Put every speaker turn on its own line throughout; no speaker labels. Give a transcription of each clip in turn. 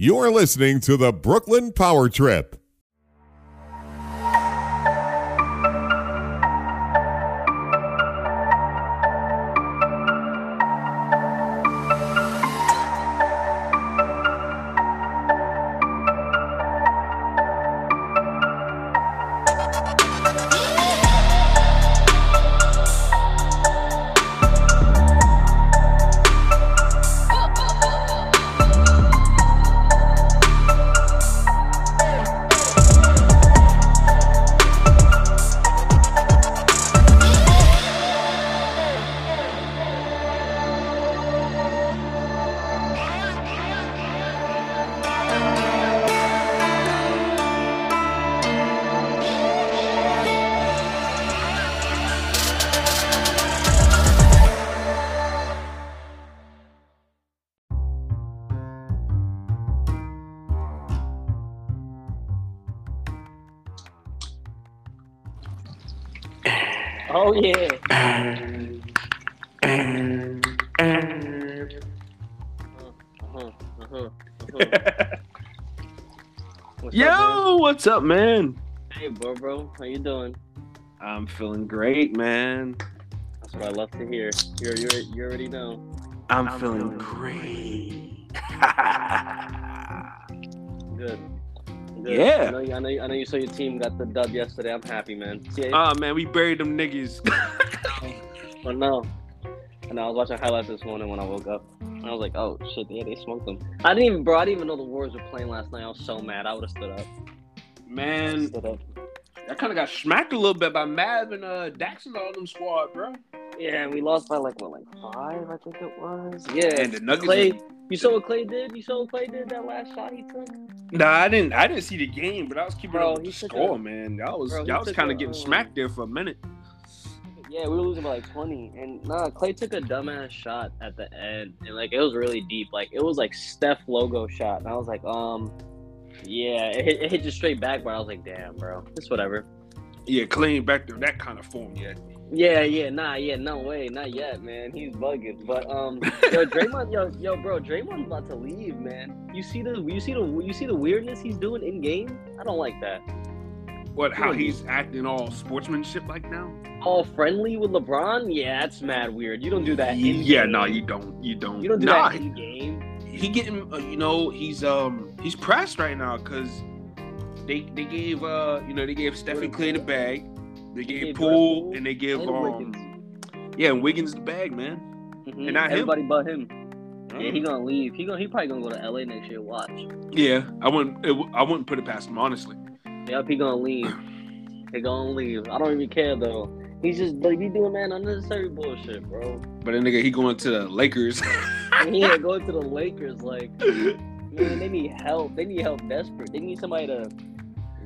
You're listening to the Brooklyn Power Trip.
Up, man? Hey, bro, bro, how you doing?
I'm feeling great, man.
That's what I love to hear. You you you already know.
I'm, feeling, great.
Good. Good.
Yeah.
I know, you, I know. you- I know you saw your team got the dub yesterday. I'm happy, man. See,
Ah, man, we buried them niggas.
but no. And I was watching highlights this morning when I woke up. And I was like, oh shit, yeah, they smoked them. I didn't even, bro. I didn't even know the Warriors were playing last night. I was so mad. I would have stood up.
Man, I kind of got smacked a little bit by Mav and uh, Dax and all them squad, bro.
Yeah, we lost by like what, like five, I think it was. Yeah,
And the Nuggets.
Clay. You saw what Clay did? You saw what Clay did that last shot he took?
Nah, I didn't. I didn't see the game, but I was keeping
Bro,
up with the score,
a-
man. Y'all was
Bro, he
y'all was kind of getting
um,
smacked there for a minute.
Yeah, we were losing by like twenty, and nah, Clay took a dumbass shot at the end, and like it was really deep. Like it was like Steph logo shot, and I was like, um, yeah, it hit, it hit just straight back, but I was like, damn, bro, it's whatever.
Yeah, clean back to that kind of form yet.
Yeah, yeah, nah, yeah, no way, not yet, man. He's bugging, but um, yo, Draymond, yo, yo, bro, Draymond's about to leave, man. You see the, you see the, you see the weirdness he's doing in game. I don't like that.
What? How he's acting all sportsmanship like now?
All friendly with LeBron, yeah, that's mad weird. You don't do that. In
Yeah, no, you don't. You don't.
You don't do
nah,
that in game.
he getting uh, you know he's um he's pressed right now because they they gave uh you know they gave Stephen Clay the bag, they gave
gave
Poole
Poole
and they gave
and
um
Wiggins.
yeah and Wiggins the bag man.
Mhm.
And not him.
Everybody but him. Yeah, he gonna leave. He gonna he probably gonna go to LA next year. Watch.
Yeah, I wouldn't it, I wouldn't put it past him honestly.
Yep, he gonna leave. He gonna leave. I don't even care though. He's just like he doing man unnecessary bullshit, bro.
But then nigga he going to the Lakers.
yeah, going to the Lakers like man, they need help. They need help desperate. They need somebody to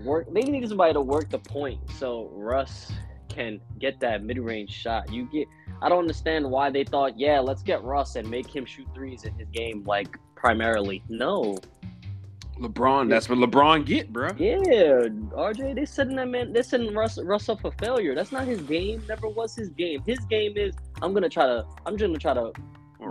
work. They need somebody to work the point so Russ can get that mid range shot. You get. I don't understand why they thought, yeah, let's get Russ and make him shoot threes in his game, like primarily. No,
LeBron, that's what LeBron get, bro.
Yeah, RJ, they setting that man. They're setting Russ, Russ up for failure. That's not his game. Never was his game. His game is I'm gonna try to. I'm just gonna try to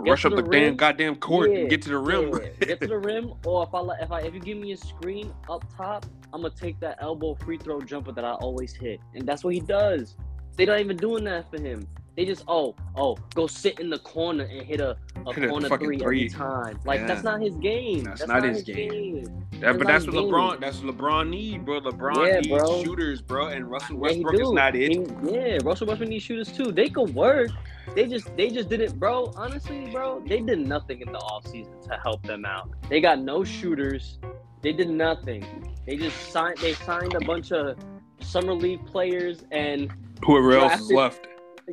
rush up
the
the damn goddamn court
Yeah,
and get to the rim.
yeah, get to the rim. Or if I if I if you give me a screen up top, I'm gonna take that elbow free throw jumper that I always hit, and that's what he does. They not even doing that for him. They just oh oh go sit in the corner and hit a, a
Hit
corner
fucking
three,
three.
every time. Like
Yeah.
that's not his game.
That's not his game. That,
That's
but that's
his
what
game.
LeBron. That's what LeBron need, bro. LeBron
Yeah,
needs
bro.
shooters, bro. And Russell
Yeah,
Westbrook is not it.
He- yeah, Russell Westbrook needs shooters too. They could work. They just they just didn't, bro. Honestly, bro, they did nothing in the offseason to help them out. They got no shooters. They did nothing. They just signed they signed a bunch of summer league players and
Whoever else is
drafted-
left.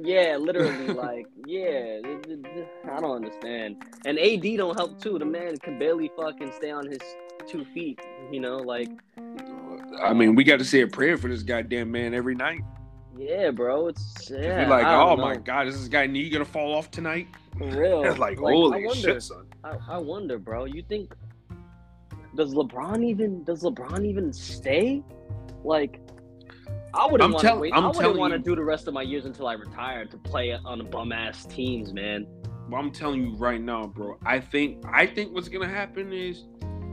Yeah, literally like yeah, I don't understand. And AD don't help too. The man can barely fucking stay on his two feet, you know, like
I mean, we got to say a prayer for this goddamn man every night.
yeah, bro. It's yeah.
we're like,
I
oh my
know.
god, is this guy knee gonna fall off tonight?
For real.
It's like,
I
holy
wonder,
shit, son.
I, I wonder, bro. You think does LeBron even does LeBron even stay? Like, I wouldn't
I'm
want to
tell-
wait.
I'm
I wouldn't want to do the rest of my years until I retire to play on bum ass teams, man.
But I'm telling you right now, bro. I think I think what's gonna happen is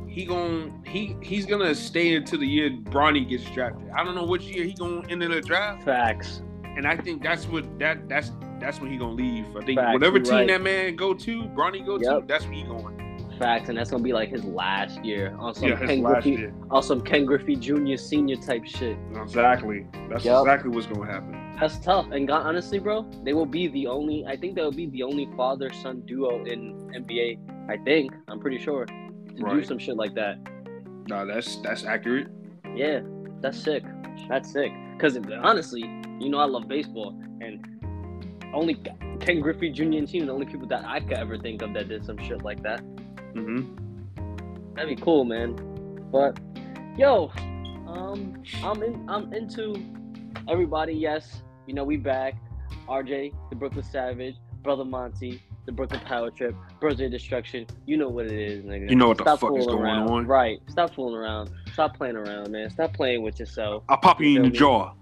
he gon' he he's gonna stay until the year Bronny gets drafted. I don't know which year he gonna enter the draft,
Facts.
and I think that's what that that's that's when he gonna leave. I think
Facts,
whatever team
right.
that man go to, Bronny go to, that's when he going.
Facts, and that's gonna be like his last year on some
Yeah,
Ken Griffey, on some Ken Griffey Jr. senior type shit.
Exactly. That's
Yep.
exactly what's gonna happen.
That's tough. And God, honestly, bro, they will be the only. I think they will be the only father son duo in NBA. I think. I'm pretty sure to do some shit like that.
No, that's that's accurate.
Yeah, that's sick. That's sick. Because honestly, you know, I love baseball, and only Ken Griffey Jr. and team the only people that I could ever think of that did some shit like that.
Mm-hmm.
That'd be cool, man. But yo, um, I'm in. I'm into everybody. Yes, you know we back. RJ, the Brooklyn Savage, brother Monty, the Brooklyn Power Trip, Brother Destruction. You know what it is, nigga.
You know what the fuck is going
around.
on.
Right. Stop fooling around. Stop playing around, man. Stop playing with yourself.
I'll pop you in
Feel
your
me?
jaw.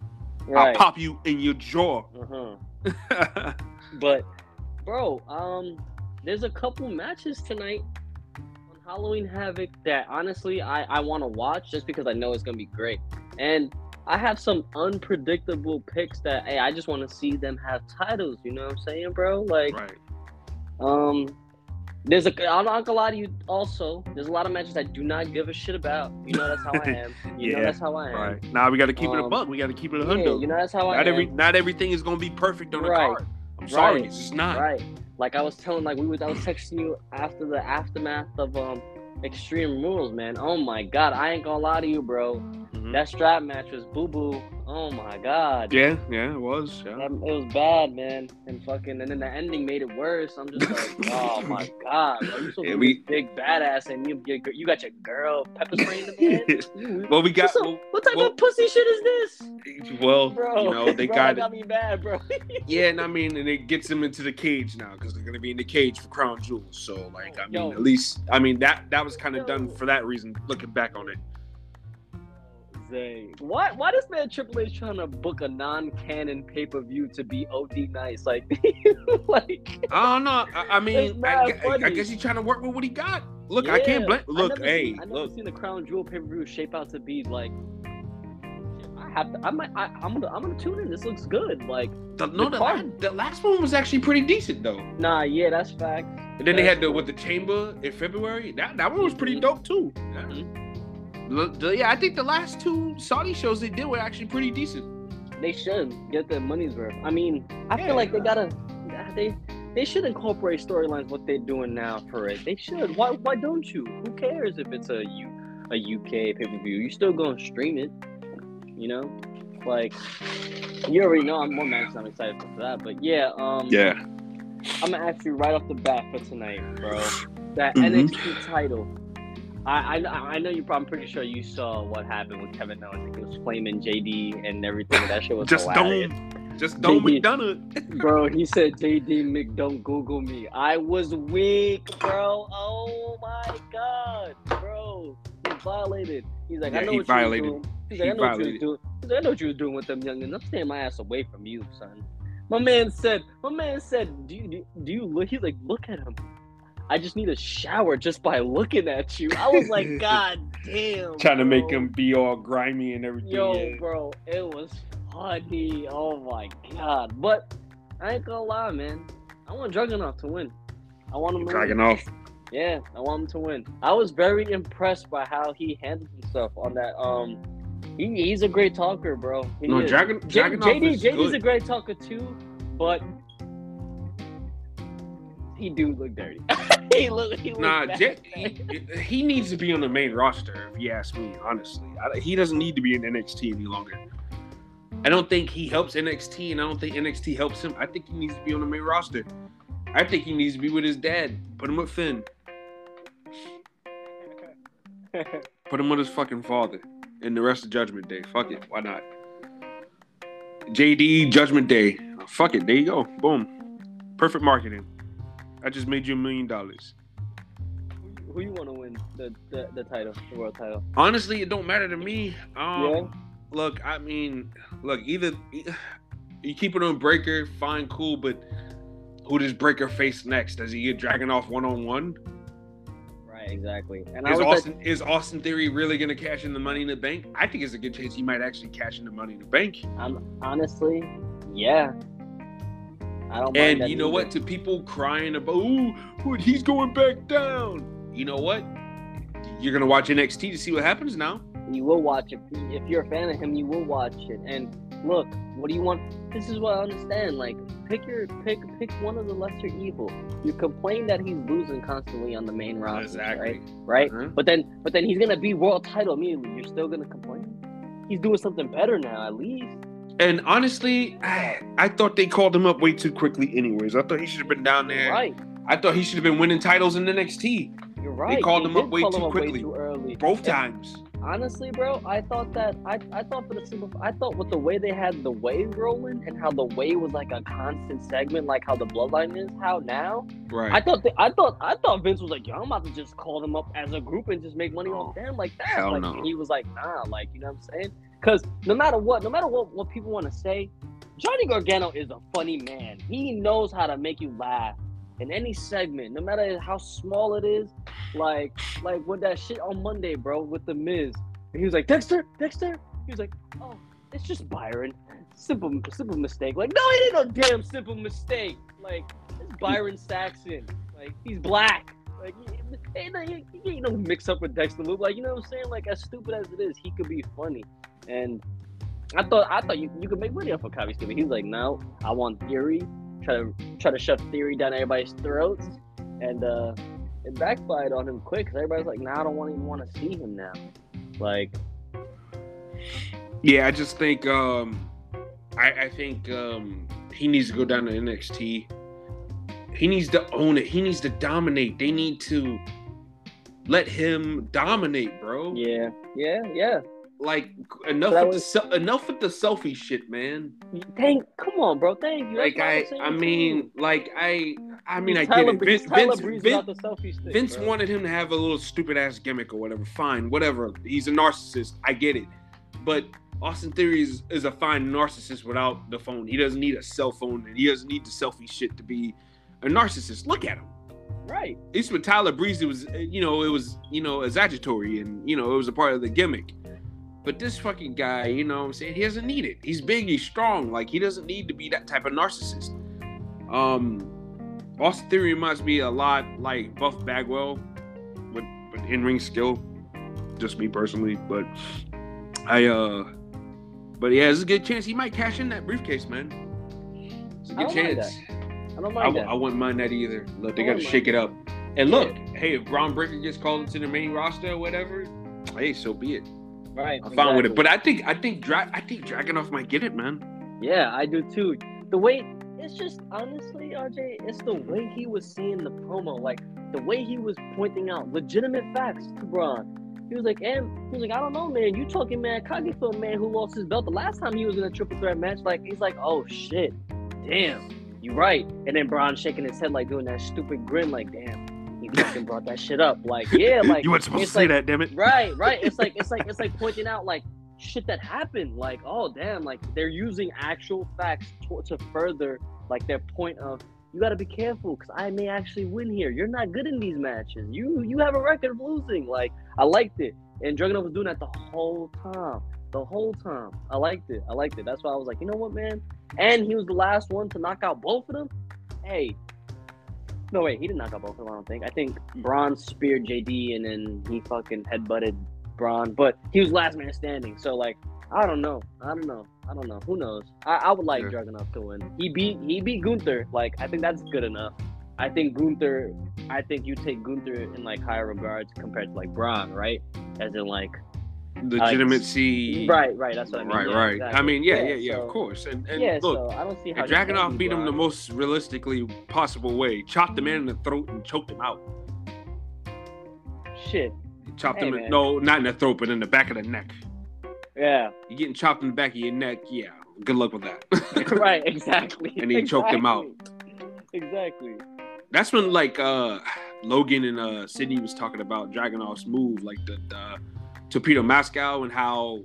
Right.
I'll pop you in your jaw.
Uh-huh. But, bro, um, there's a couple matches tonight on Halloween Havoc that honestly I, I want to watch just because I know it's gonna be great. And I have some unpredictable picks that hey, I just want to see them have titles. You know what I'm saying, bro? Like,
right.
um, there's a I'm not gonna lie to you. Also, there's a lot of matches I do not give a shit about. You know that's how I am. You know
Yeah,
that's how I am.
Right. Now we got to keep it a
Um,
buck. We got to keep it a
Yeah,
hundo.
you know that's how I
not
am.
every not everything is gonna be perfect on the
Right.
card. I'm sorry,
Right.
it's just not.
Right. Like I was telling, like we was, I was texting you after the aftermath of um Extreme Rules, man. Oh my god, I ain't gonna lie to you, bro.
Mhm.
That strap match was boo boo. Oh my god.
Yeah, yeah, it was. Yeah.
That- it was bad, man. And fucking, and then the ending made it worse. I'm just like, oh my god, bro. You so
Yeah, we-
big badass, and you you you got your girl pepper spraying the man.
Well, we got.
Up?
Well,
what type
well-
of pussy shit is this,
well,
bro?
you know, they
bro,
got
got me bad, bro.
Yeah, and I mean, and it gets them into the cage now because they're gonna be in the cage for Crown Jewels. So, like, I mean,
Yo.
at least, I mean that that was kind of done for that reason. Looking back on it,
Zay. Why why this man Triple H trying to book a non-canon pay-per-view to be OD nice? Like like
I don't know. I, I mean,
mad
I, I guess he's trying to work with what he got. Look, I can't
Yeah.
blame.
I
Look, hey,
seen, I never
look.
seen the Crown Jewel pay-per-view shape out to be like I have to I might I, I'm gonna I'm gonna tune in. This looks good. Like
The, no,
the
the, la- the last one was actually pretty decent though.
nah, yeah, that's fact.
And then they had the with the chamber in February. That that one was pretty
Mhm.
dope too. Yeah.
Mhm.
The- the- yeah, I think the last two Saudi shows they did were actually pretty decent.
They should get their money's worth. I mean, I
Yeah.
feel like they gotta they they should incorporate storylines what they're doing now for it. They should. Why why don't you? Who cares if it's a U a UK pay per view? You still gonna stream it, you know? Like you already know I'm more mad 'cause I'm excited for that. But yeah, um
Yeah.
I'm gonna ask you right off the bat for tonight, bro. That
Mhm.
NXT title. I, I I know you probably I'm pretty sure you saw what happened with Kevin Owens. He was flaming JD and everything. That shit was
Just
hilarious.
don't, just don't
JD.
McDonagh.
Bro, he said JD Mc don't Google me. I was weak, bro. Oh my god, bro. He violated. He's like, I know
he
what
violated.
you was doing. He's
He
like, I know what you was doing. He's like, I know what you was doing with them youngins. I'm staying my ass away from you, son. My man said, my man said, do you do, do you look? He's like, look at him. I just need a shower just by looking at you. I was like, God damn.
Trying to make him be all grimy and everything.
Yo,
yeah.
bro, it was funny. Oh my god. But I ain't gonna lie, man. I want Dragunov to win. I want him to win. Yeah, I want him to win. I was very impressed by how he handled himself on that. Um, he, he's a great talker, bro. He
No,
is.
Dragon,
J-
Dragunov
JD, JD's
good.
a great talker too, but he do look dirty. he look. He look
Nah. J- he, he needs to be on the main roster. If you ask me, honestly, I, he doesn't need to be in NXT any longer. I don't think he helps NXT, and I don't think NXT helps him. I think he needs to be on the main roster. I think he needs to be with his dad. Put him with Finn. Put him with his fucking father. And the rest of Judgment Day. Fuck it. Why not? JD Judgment Day. Fuck it. There you go. Boom. Perfect marketing. I just made you a million dollars.
Who you want to win the, the the title, the world title?
Honestly, it don't matter to me. Um,
Yeah.
Look, I mean, look, either you keep it on Breakker, fine, cool, but who does Breakker face next? Does he get Dragunov one on one?
Right. Exactly. And
Is
was like,
Austin is Austin Theory really gonna cash in the money in the bank? I think it's a good chance he might actually cash in the money in the bank.
I'm honestly, yeah. I don't.
And you know
either.
what? To people crying about, oh, but he's going back down. You know what? You're gonna watch NXT to see what happens now.
You will watch it if you're a fan of him. You will watch it. And look, what do you want? This is what I understand. Like, pick your pick pick one of the lesser evil. You complain that he's losing constantly on the main roster, right? Right.
Uh-huh.
But then, but then he's gonna be world title immediately. You're still gonna complain. He's doing something better now, at least.
And honestly, I, I thought they called him up way too quickly. Anyways, I thought he should have been down there.
Right.
I thought he should have been winning titles in NXT
You're right.
They called
They
him up way too quickly.
too early.
both
And
times.
Honestly, bro, I thought that I, I thought for the simple I thought with the way they had the way rolling and how the way was like a constant segment, like how the bloodline is, how now.
Right.
I thought they, I thought I thought Vince was like, yo, I'm about to just call them up as a group and just make money off oh, them like that.
Hell
like
no.
he was like, nah, like you know what I'm saying? Because no matter what, no matter what what people want to say, Johnny Gargano is a funny man. He knows how to make you laugh in any segment, no matter how small it is. Like like with that shit on Monday, bro, with the Miz. And he was like, Dexter, Dexter. He was like, oh, it's just Byron. Simple, simple mistake. Like, no, it ain't no damn simple mistake. Like, it's Byron Saxton. Like, he's black. Like, he, ain't he, ain't no mix up with Dexter Luke. Like, you know what I'm saying? Like, as stupid as it is, he could be funny. And I thought, I thought you, you could make money off of Kabi Stupid. He was like, no, I want theory. Try to try to shove theory down everybody's throats, and uh, it backfired on him quick. Cause everybody's like, nah, I don't want even want to see him now. Like,
Yeah, I just think um I, I think um he needs to go down to NXT. He needs to own it. He needs to dominate. They need to let him dominate, bro.
yeah, yeah, yeah.
Like enough with
was-
the enough with the selfie shit, man.
Thank, come on, bro. Thank you.
Like
That's
I I
too.
mean, like I I mean I get it. Vince,
Tyler
Vince,
Breeze
Vince,
without the selfie stick.
Vince wanted him to have a little stupid ass gimmick or whatever. Fine, whatever. He's a narcissist. I get it. But Austin Theory is, is a fine narcissist without the phone. He doesn't need a cell phone and he doesn't need the selfie shit to be a narcissist. Look at him.
right.
At least with Tyler Breeze, it was, you know, it was, you know, exaggeratory and, you know, it was a part of the gimmick. But this fucking guy, you know what I'm saying? He doesn't need it. He's big, he's strong. Like, he doesn't need to be that type of narcissist. Um, Austin Theory reminds me a lot like Buff Bagwell with, with in-ring skill. Just me personally, but I uh but yeah, there's a good chance he might cash in that briefcase, man. It's a good
mind
chance.
I don't mind
w-
that.
I wouldn't mind that either. Look, they got to shake it up. And
Yeah.
look, hey, if Bron Breakker gets called into the main roster or whatever, hey, so be it.
Right.
I'm fine with it. But I think I think Dra- I think Dragunov might get it, man.
Yeah, I do too. The way it's just honestly, RJ, it's the way he was seeing the promo, like the way he was pointing out legitimate facts to Bron. He was like, and he was like, I don't know, man. You talking man cocky for a man who lost his belt the last time he was in a triple threat match. Like he's like, oh shit, damn, you right. And then Bron shaking his head like doing that stupid grin, like damn, he fucking brought that shit up. Like yeah, like
you weren't supposed to say
like-
that, damn it.
Right, right. It's like it's like it's like pointing out like shit that happened. Like, oh damn, like they're using actual facts to, to further like their point of you got to be careful because I may actually win here. You're not good in these matches. You you have a record of losing. Like I liked it, and Dragunov was doing that the whole time. The whole time, I liked it. I liked it. That's why I was like, you know what, man. And he was the last one to knock out both of them. Hey, no wait, he didn't knock out both of them. I don't think. I think hmm. Bron speared JD, and then he fucking headbutted Bron, but he was last man standing. So like, I don't know. I don't know. I don't know. Who knows? I, I would like
Yeah.
Dragunov to win. He beat he beat Gunther. Like I think that's good enough. I think Gunther. I think you take Gunther in like higher regards compared to like Bron, right? As in like
Legitimacy.
right, right. That's what I mean.
Right,
Yeah,
right. I mean, yeah, yeah, yeah,
so-
of course. And, and
yeah,
look,
so I don't see how
and Dragunov beat him the most realistically possible way. Chopped the man in the throat and choked him out.
shit.
Chopped
Hey,
him, in, no, not in the throat, but in the back of the neck.
Yeah,
You're getting chopped in the back of your neck, yeah. Good luck with that.
right. Exactly.
And he choked him out.
Exactly.
That's when like uh Logan and uh Sydney was talking about Dragunov's move, like the, the torpedo Moscow and how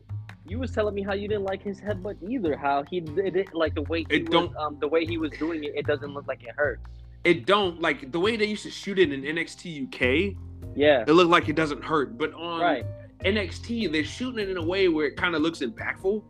You was telling me how you didn't like his headbutt either. How he did it, like the way he
It
was,
don't-
um, the way he was doing it. It doesn't look like it hurts.
it don't like the way they used to shoot it in NXT UK.
Yeah.
It looked like it doesn't hurt, but on
Right.
NXT they're shooting it in a way where it kind of looks impactful.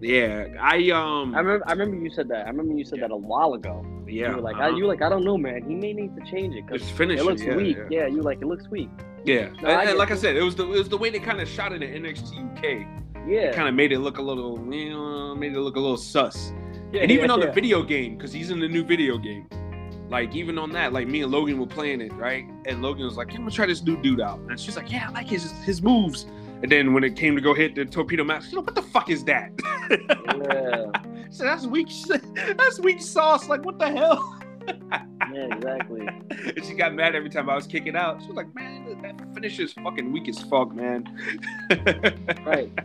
Yeah, I um,
I remember. I remember you said that. I remember you said
Yeah.
that a while ago.
yeah,
You were like,
uh-huh.
I, you were like, I don't know, man. He may need to change it because it looks
yeah,
weak.
Yeah,
Yeah. you like, it looks weak.
Yeah.
No, I
and, and
get
like I said, it was the it was the way they kind of shot it in NXT UK.
Yeah.
Kind of made it look a little, you know, made it look a little sus.
yeah
and even
yeah,
on
yeah.
the video game, because he's in the new video game. Like even on that, like me and Logan were playing it, right? And Logan was like, "Yeah, "I'm gonna try this new dude out," and she's like, "Yeah, I like his his moves." And then when it came to go hit the torpedo mask, she's like, "What the fuck is that?"
Yeah.
So that's weak. That's weak sauce. Like what the hell?
Yeah. Exactly.
And she got mad every time I was kicking out. She was like, "Man, that finish is fucking weak as fuck, man."
Right.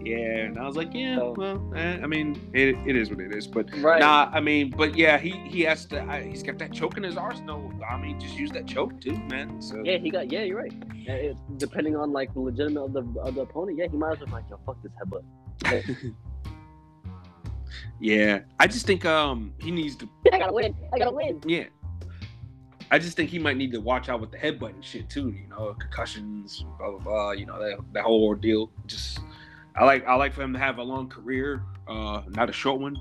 Yeah, and I was like, "Yeah,
So-
well, eh, I mean, it, it is what it is." But
Right.
Nah, I mean, but yeah, he he has to. I, he's got that choke in his arsenal. I mean, just use that choke too, man. So
Yeah, he got. Yeah, you're right. It, depending on like the legitimate of the of the opponent, yeah, he might as well be like, yo, fuck this headbutt.
yeah, I just think um he needs to.
I gotta win. I gotta win.
Yeah, I just think he might need to watch out with the headbutt and shit too. You know, concussions, blah blah blah. You know that that whole ordeal. Just I like I like for him to have a long career, uh, not a short one.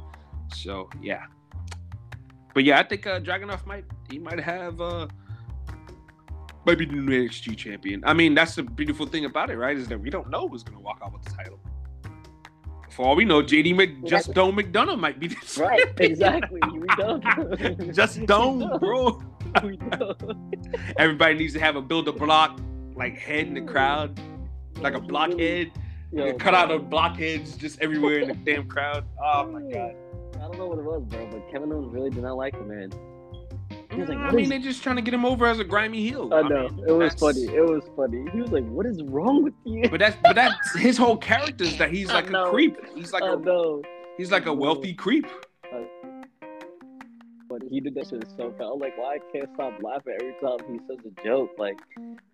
So yeah, but yeah, I think uh, Dragunov might he might have uh might be the new NXT champion. I mean, that's the beautiful thing about it, right? Is that we don't know who's gonna walk out with the title. For all we know, JD Mc, just Dome McDonagh might be the
Right. Exactly. We don't.
just Dome, bro.
We don't. Bro.
Everybody needs to have a build a block like head in the crowd, like a blockhead.
Yo,
Cut out of blockheads just everywhere in the damn crowd. Oh my god.
I don't know what it was, bro, but Kevin Owens really did not like the man. He was like,
I mean,
is-
they're just trying to get him over as a grimy heel.
I know
mean,
it was
that's-
funny. It was funny. He was like, "What is wrong with you?"
But that's but that's his whole character is that he's like a creep. He's like
I
a
know,
he's like a wealthy creep.
but he did that shit so fast. I'm like, why I can't stop laughing every time he says a joke? Like,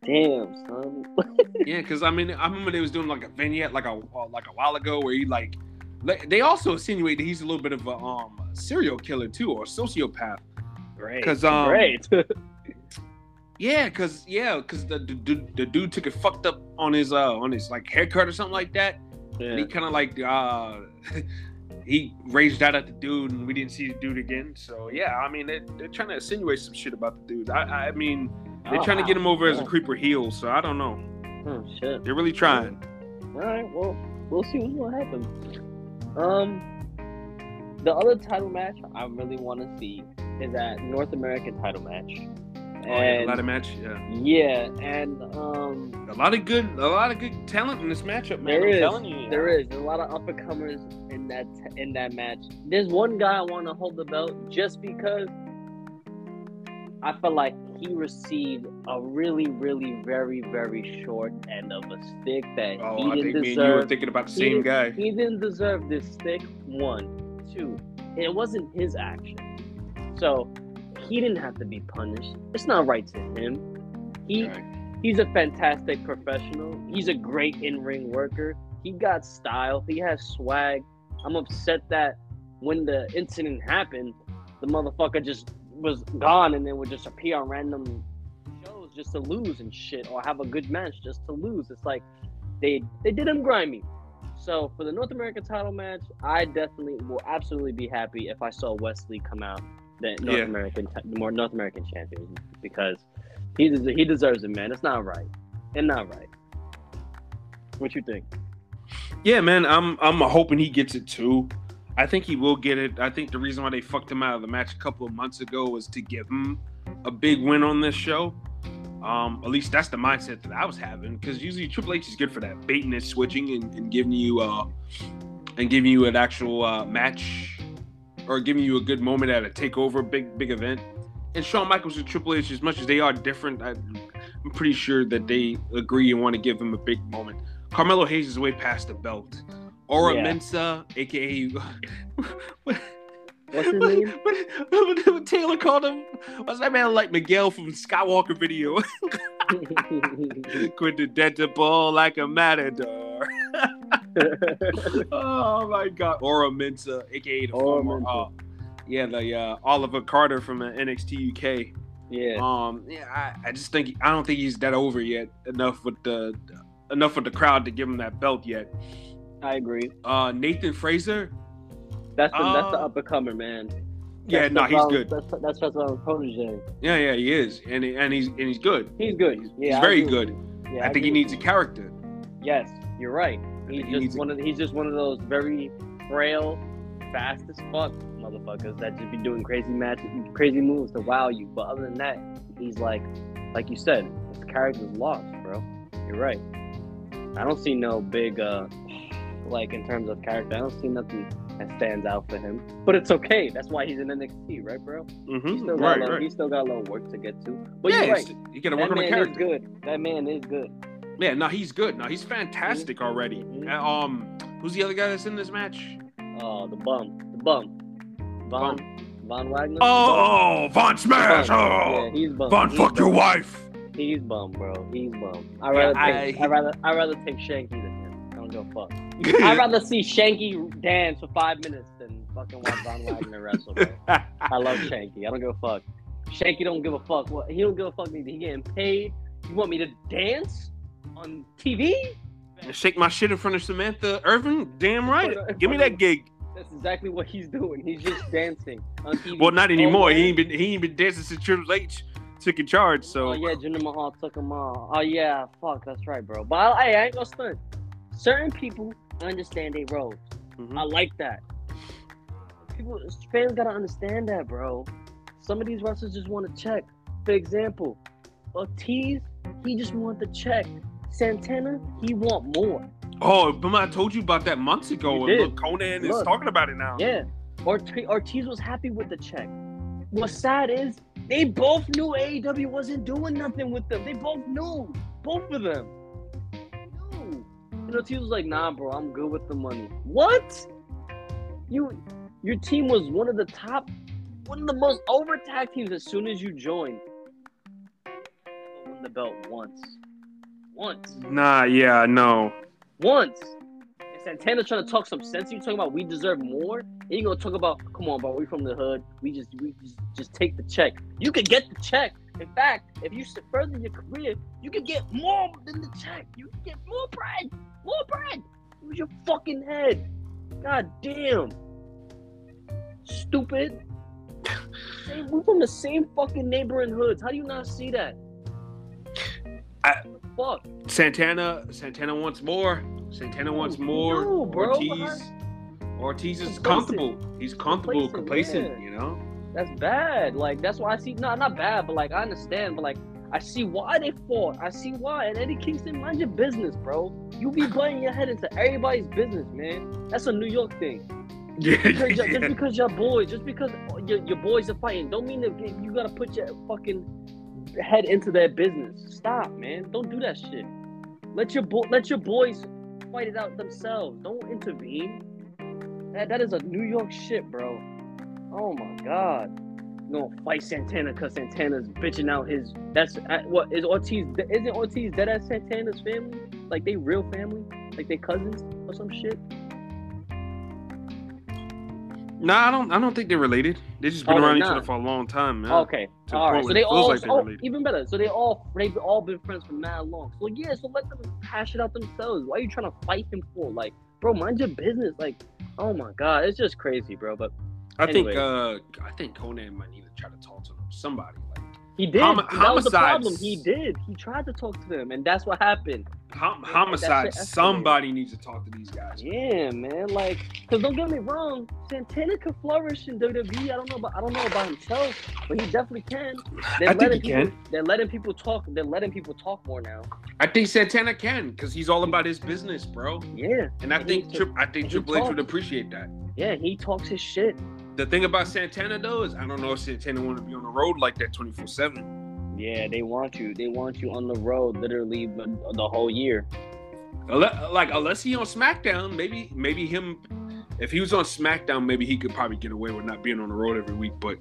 damn, son.
Yeah, because I mean, I remember they was doing like a vignette like a uh, like a while ago where he like like- they also insinuate that he's a little bit of a um serial killer too or a sociopath.
Great.
'Cause, um,
great.
Yeah, cause yeah, cause the, the dude the dude took it fucked up on his uh on his like haircut or something like that, and he kind of like uh he raged out at the dude, and we didn't see the dude again. So yeah, I mean they they're trying to insinuate some shit about the dude. I I mean they're
Oh,
trying to get him over as a creeper heel, so I don't know.
Oh shit.
They're really trying.
All right. Well, we'll see what's gonna happen. Um, the other title match I really want to see is that North American title match.
Oh, yeah, a lot of match, yeah.
yeah, and um,
A lot of good, a lot of good talent in this matchup, man.
There
I'm
is.
telling you.
There is a lot of up and comers in that in that match. There's one guy I want to hold the belt just because I feel like he received a really, really, very, very short end of a stick that
Oh,
he
I
didn't
think me and you were
deserve.
thinking about the
He
same guy.
He didn't deserve this stick. One, two. It wasn't his action, so he didn't have to be punished. It's not right to him. He
Right.
he's a fantastic professional. He's a great in-ring worker. He got style. He has swag. I'm upset that when the incident happened, the motherfucker just was gone and then would just appear on random shows just to lose and shit, or have a good match just to lose. It's like they they did him grimy. So for the North American title match, I definitely will absolutely be happy if I saw Wes Lee come out the North
Yeah.
American the more North American champion because he des- he deserves it, man. It's not right. It's not right. What you think?
Yeah, man, I'm I'm hoping he gets it too. I think he will get it. I think the reason why they fucked him out of the match a couple of months ago was to give him a big win on this show. Um, at least that's the mindset that I was having because usually Triple H is good for that baiting and switching and, and giving you uh and giving you an actual uh, match or giving you a good moment at a takeover big big event. And Shawn Michaels and Triple H, as much as they are different, I, I'm pretty sure that they agree and want to give him a big moment. Carmelo Hayes is way past the belt. Oro
Yeah.
Mensah, aka what,
What's his name?
what, what, what Taylor called him? What's that man like Miguel from Skywalker video? Quintidentable like a matador. oh my god. Oro Mensah, aka the former uh, yeah, the uh, Oliver Carter from uh, NXT UK.
Yeah.
Um, yeah, I, I just think I don't think he's that over yet enough with the enough with the crowd to give him that belt yet.
I agree.
Uh, Nathan Frazer,
That's the that's the
Uh,
up and comer, man.
yeah, no,
the
he's good.
That's that's that's our protege.
Yeah, yeah, he is, and he, and he's and he's good.
He's good.
He's,
yeah,
he's very good.
Yeah,
I think he needs a character.
Yes, you're right. He's
he
just one of he's just one of those very frail, fast as fuck motherfuckers that just be doing crazy matches, crazy moves to wow you. But other than that, he's like, like you said, his character's lost, bro. You're right. I don't see no big, uh like in terms of character. I don't see nothing that stands out for him. But it's okay. That's why he's in NXT, right, bro? He
Mm-hmm.
still got
Right,
a little,
right.
he still got a little work to get to. But
yeah,
you're right.
you got to
That
work on the
man is
character.
good. That man is good.
Yeah, no, he's good. No, he's fantastic already.
Mhm.
Uh, Um, who's the other guy that's in this match?
Oh, the bum, the bum, Von Von Wagner.
Oh, Von Smash!
Bum.
Oh,
yeah, he's bum.
Von,
He's
fuck your wife.
He's bum, bro. He's bum. I
Yeah,
rather
I-
take, I, rather I rather take Shanky than him. I don't give a fuck. I'd rather see Shanky dance for five minutes than fucking watch Von Wagner wrestle. Bro. I love Shanky. I don't give a fuck. Shanky don't give a fuck. What he don't give a fuck neither. He getting paid. You want me to dance on TV?
Shake my shit in front of Samantha Irvin? Damn right. Give me that gig.
That's exactly what he's doing. He's just dancing on TV.
Well, not anymore.
Oh,
He ain't been he ain't been dancing since Triple H took in charge. So
Oh yeah, Jinder Mahal took him off. Oh yeah, fuck, that's right, bro. But I, I ain't gonna stunt. Certain people understand they roles.
Mhm.
I like that. People, fans gotta understand that, bro. Some of these wrestlers just want to check. For example, Ortiz, he just want the check. Santana, he want more.
Oh, but I told you about that months ago.
You
and look, Konnan is talking about it now.
Yeah, Ortiz, Ortiz was happy with the check. What's sad is they both knew AEW wasn't doing nothing with them. They both knew, both of them. Knew. And Ortiz was like, "Nah, bro, I'm good with the money." What? You, your team was one of the top, one of the most over tag teams as soon as you joined. Won the belt once. Once.
Nah, yeah, no.
Once. And Santana trying to talk some sense. You talking about we deserve more? And you gonna talk about come on, bro? We from the hood. We just we just, just take the check. You could get the check. In fact, if you further your career, you could get more than the check. You can get more bread. More bread. Use your fucking head. God damn. Stupid. Same- we from the same fucking neighboring hoods. How do you not see that?
I-
Fuck.
Santana Santana wants more. Santana wants more.
no, bro,
Ortiz. Ortiz is
Complacent.
comfortable. He's comfortable,
Complacent,
complacent,
yeah.
you know?
That's bad. Like that's why I see. No, not bad, but like I understand. But like I see why they fought. I see why. And Eddie Kingston, mind your business, bro. You be butting your head into everybody's business, man. That's a New York thing.
Yeah,
Because
yeah.
Just because your boys, just because your, your boys are fighting, don't mean that you gotta put your fucking head into their business. Stop, man. Don't do that shit. Let your bo- let your boys fight it out themselves. Don't intervene. That that is a New York shit, bro. Oh my god. You gonna fight Santana because Santana's bitching out his. That's uh, what is Ortiz? Isn't Ortiz dead as Santana's family? Like they real family? Like they cousins or some shit?
Nah, I don't I don't think they're related. They've just been
Oh,
around each
not.
other for a long time, man.
Okay.
To
All right. So they all
like they're
oh, even better. So they all they've all been friends for mad long. So yeah, so let them hash it out themselves. Why are you trying to fight him for? Like, bro, mind your business. Like, oh my god, it's just crazy, bro. But
I think uh I think Konnan might need to try to talk to them. Somebody.
He did.
Homi-
that was the problem. He did. He tried to talk to them, and that's what happened.
hom- homicide. Somebody needs to talk to these guys.
Yeah, man. Like, cause don't get me wrong, Santana could flourish in WWE. I don't know about I don't know about himself, but he definitely can. They're
I think
letting
he
people,
can.
They're letting people talk. They're letting people talk more now.
I think Santana can because he's all about his business, bro.
Yeah,
And I
He
think Tri- I think Triple H would appreciate that.
yeah. He talks his shit.
The thing about Santana though is I don't know if Santana want to be on the road like that twenty four seven.
Yeah, they want you. They want you on the road literally the, whole year.
Like unless he on SmackDown, maybe maybe him. If he was on SmackDown, maybe he could probably get away with not being on the road every week. But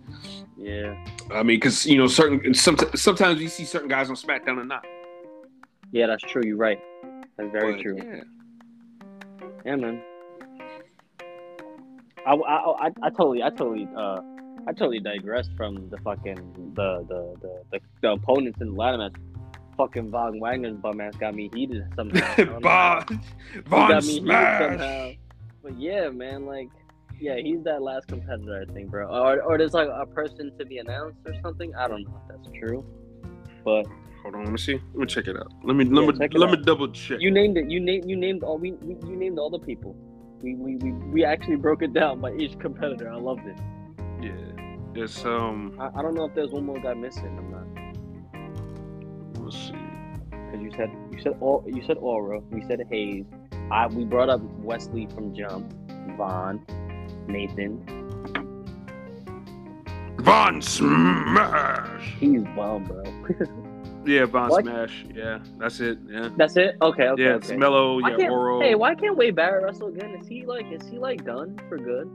Yeah.
I mean, because you know, certain sometimes sometimes you see certain guys on SmackDown and not.
Yeah, that's true. You're right. That's very
But,
true.
Yeah.
Yeah, man. I, I, I, I totally, I totally uh, I totally digressed from the fucking the the the, the, the opponents in the ladder match. Fucking Von Wagner's bum ass got me heated somehow. I don't know how.
Von,
He
Von
heated
Smash.
somehow. But yeah, man, like, yeah, he's that last competitor, I think, bro. Or, or there's like a person to be announced or something. I don't know if that's true. But
Hold on, let me see. Let me check it out. Let me
Yeah,
let me let me double check.
you named it. You named you named all we, we you named all the people. We, we we we actually broke it down by each competitor. I loved it.
yeah, it's um.
I, I don't know if there's one more guy missing. I'm not
Let's see.
because you said you said all you said Oro. We said Hayes. I we brought up Wes Lee from Jump, Von, Nathan.
Von Smash.
He's bomb, bro.
Yeah,
What?
Smash. Yeah, that's it. Yeah.
That's it. Okay. Okay.
yeah,
okay.
it's Mellow.
Why
Yeah,
can't,
Oro.
Hey, why can't Wade Barrett wrestle again? Is he like is he like done for good?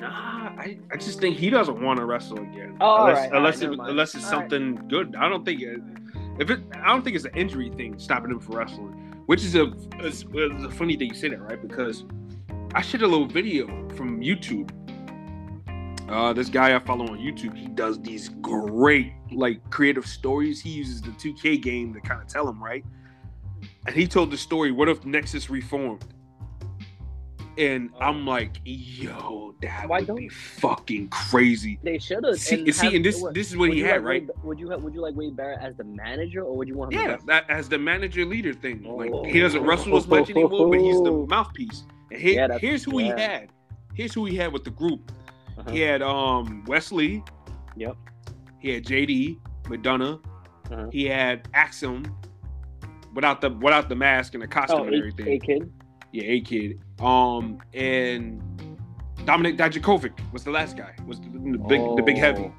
Nah, I, I just think he doesn't want to wrestle again.
Oh,
unless
right,
unless,
right,
it, unless it's
All right.
something good. I don't think it, if it. I don't think it's an injury thing stopping him from wrestling. Which is a is a funny thing you say that, right? Because I shared a little video from YouTube. Uh, this guy I follow on YouTube, he does these great like creative stories. He uses the 2K game to kind of tell him, right? And he told the story, what if Nexus reformed? And I'm like, yo, that
Why
would
don't-
be fucking crazy.
They should have.
See, see, and this this is what he had, right?
Would you have, would you like Wade Barrett as the manager, or would you want him?
Yeah, that as the manager leader thing. Like
Oh.
he doesn't wrestle as much anymore, but he's the mouthpiece. And here,
Yeah,
here's who he had. Here's who he had with the group.
Uh-huh.
He had um Wes Lee.
Yep.
He had JD, Madonna.
Uh-huh.
He had Axiom without the without the mask and the costume
Oh,
and everything.
a kid.
Yeah, a kid. Um and Dominik Dijakovic was the last guy. Was the, the big the big heavy.
Oh.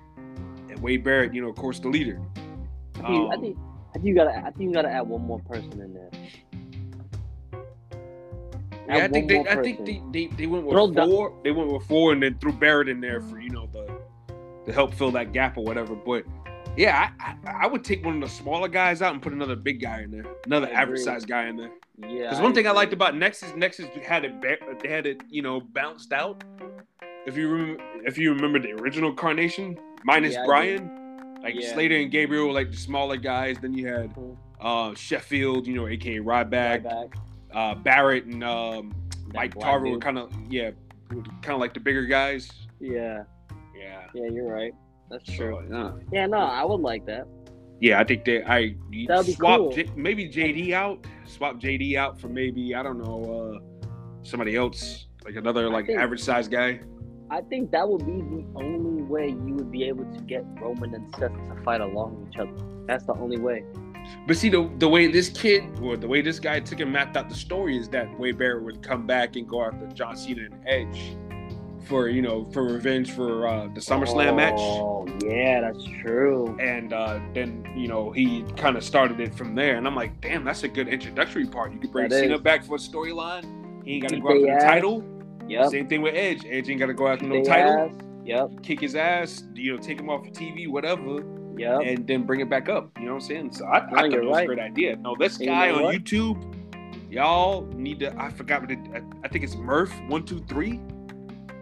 And Wade Barrett, you know, of course, the leader.
I think, I
Um,
think I think you gotta I think you gotta add one more person in there.
Yeah, I think they, I think they, they, they went with
Dom-
four. They went with four, and then threw Barrett in there for you know the to help fill that gap or whatever. But yeah, I, I, I would take one of the smaller guys out and put another big guy in there, another average size guy in there.
Yeah.
Because one thing I liked about Nexus, Nexus had it ba- they had it you know bounced out. If you remember, if you remember the original Carnation minus
Yeah,
Brian, like
Yeah.
Slater and Gabriel, were, like the smaller guys. Then you had
Mhm.
uh Sheffield, you know, aka Ryback,
Ryback,
uh Barrett, and um Mike Tarver were kind of yeah, kind of like the bigger guys.
Yeah.
Yeah,
Yeah, you're right. That's true.
So, yeah.
Yeah, no, I would like that.
yeah. I think they I
That'd be
swap
cool.
J, maybe JD out, swap JD out for maybe I don't know uh somebody else like another like
think-
average size guy.
I think that would be the only way you would be able to get Roman and Seth to fight along with each other. That's the only way.
But see the the way this kid or the way this guy took and mapped out the story is that Wade Barrett would come back and go after John Cena and Edge for you know for revenge for uh the SummerSlam match.
Oh, yeah, that's true.
and uh, then you know he kind of started it from there. And I'm like, damn, that's a good introductory part. You could bring
That
Cena
is.
back for a storyline. He ain't got to go after the title.
Yep.
Same thing with Edge. Edge ain't got to go after no title.
ass. Yep.
Kick his ass. You know, take him off of TV, whatever,
Yep.
and then bring it back up. You know what I'm saying? So I,
No,
I thought
you're
it was
right.
a great idea. No, this
And you
guy
know
on
what?
YouTube, y'all need to. I forgot what it. I, I think it's Murph one two three.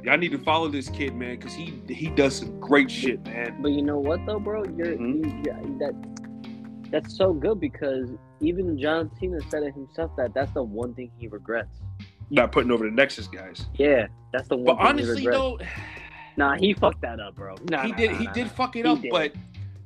Y'all need to follow this kid, man, because he he does some great shit, man.
But you know what though, bro? You're
Mhm.
you, you- that that's so good because even John Cena said it himself that that's the one thing he regrets.
Not putting over the Nexus guys.
Yeah, that's the one.
But honestly, though.
nah, he fucked that up, bro. Nah,
he
nah,
did
nah,
he
nah,
did fuck it
He
up,
did.
but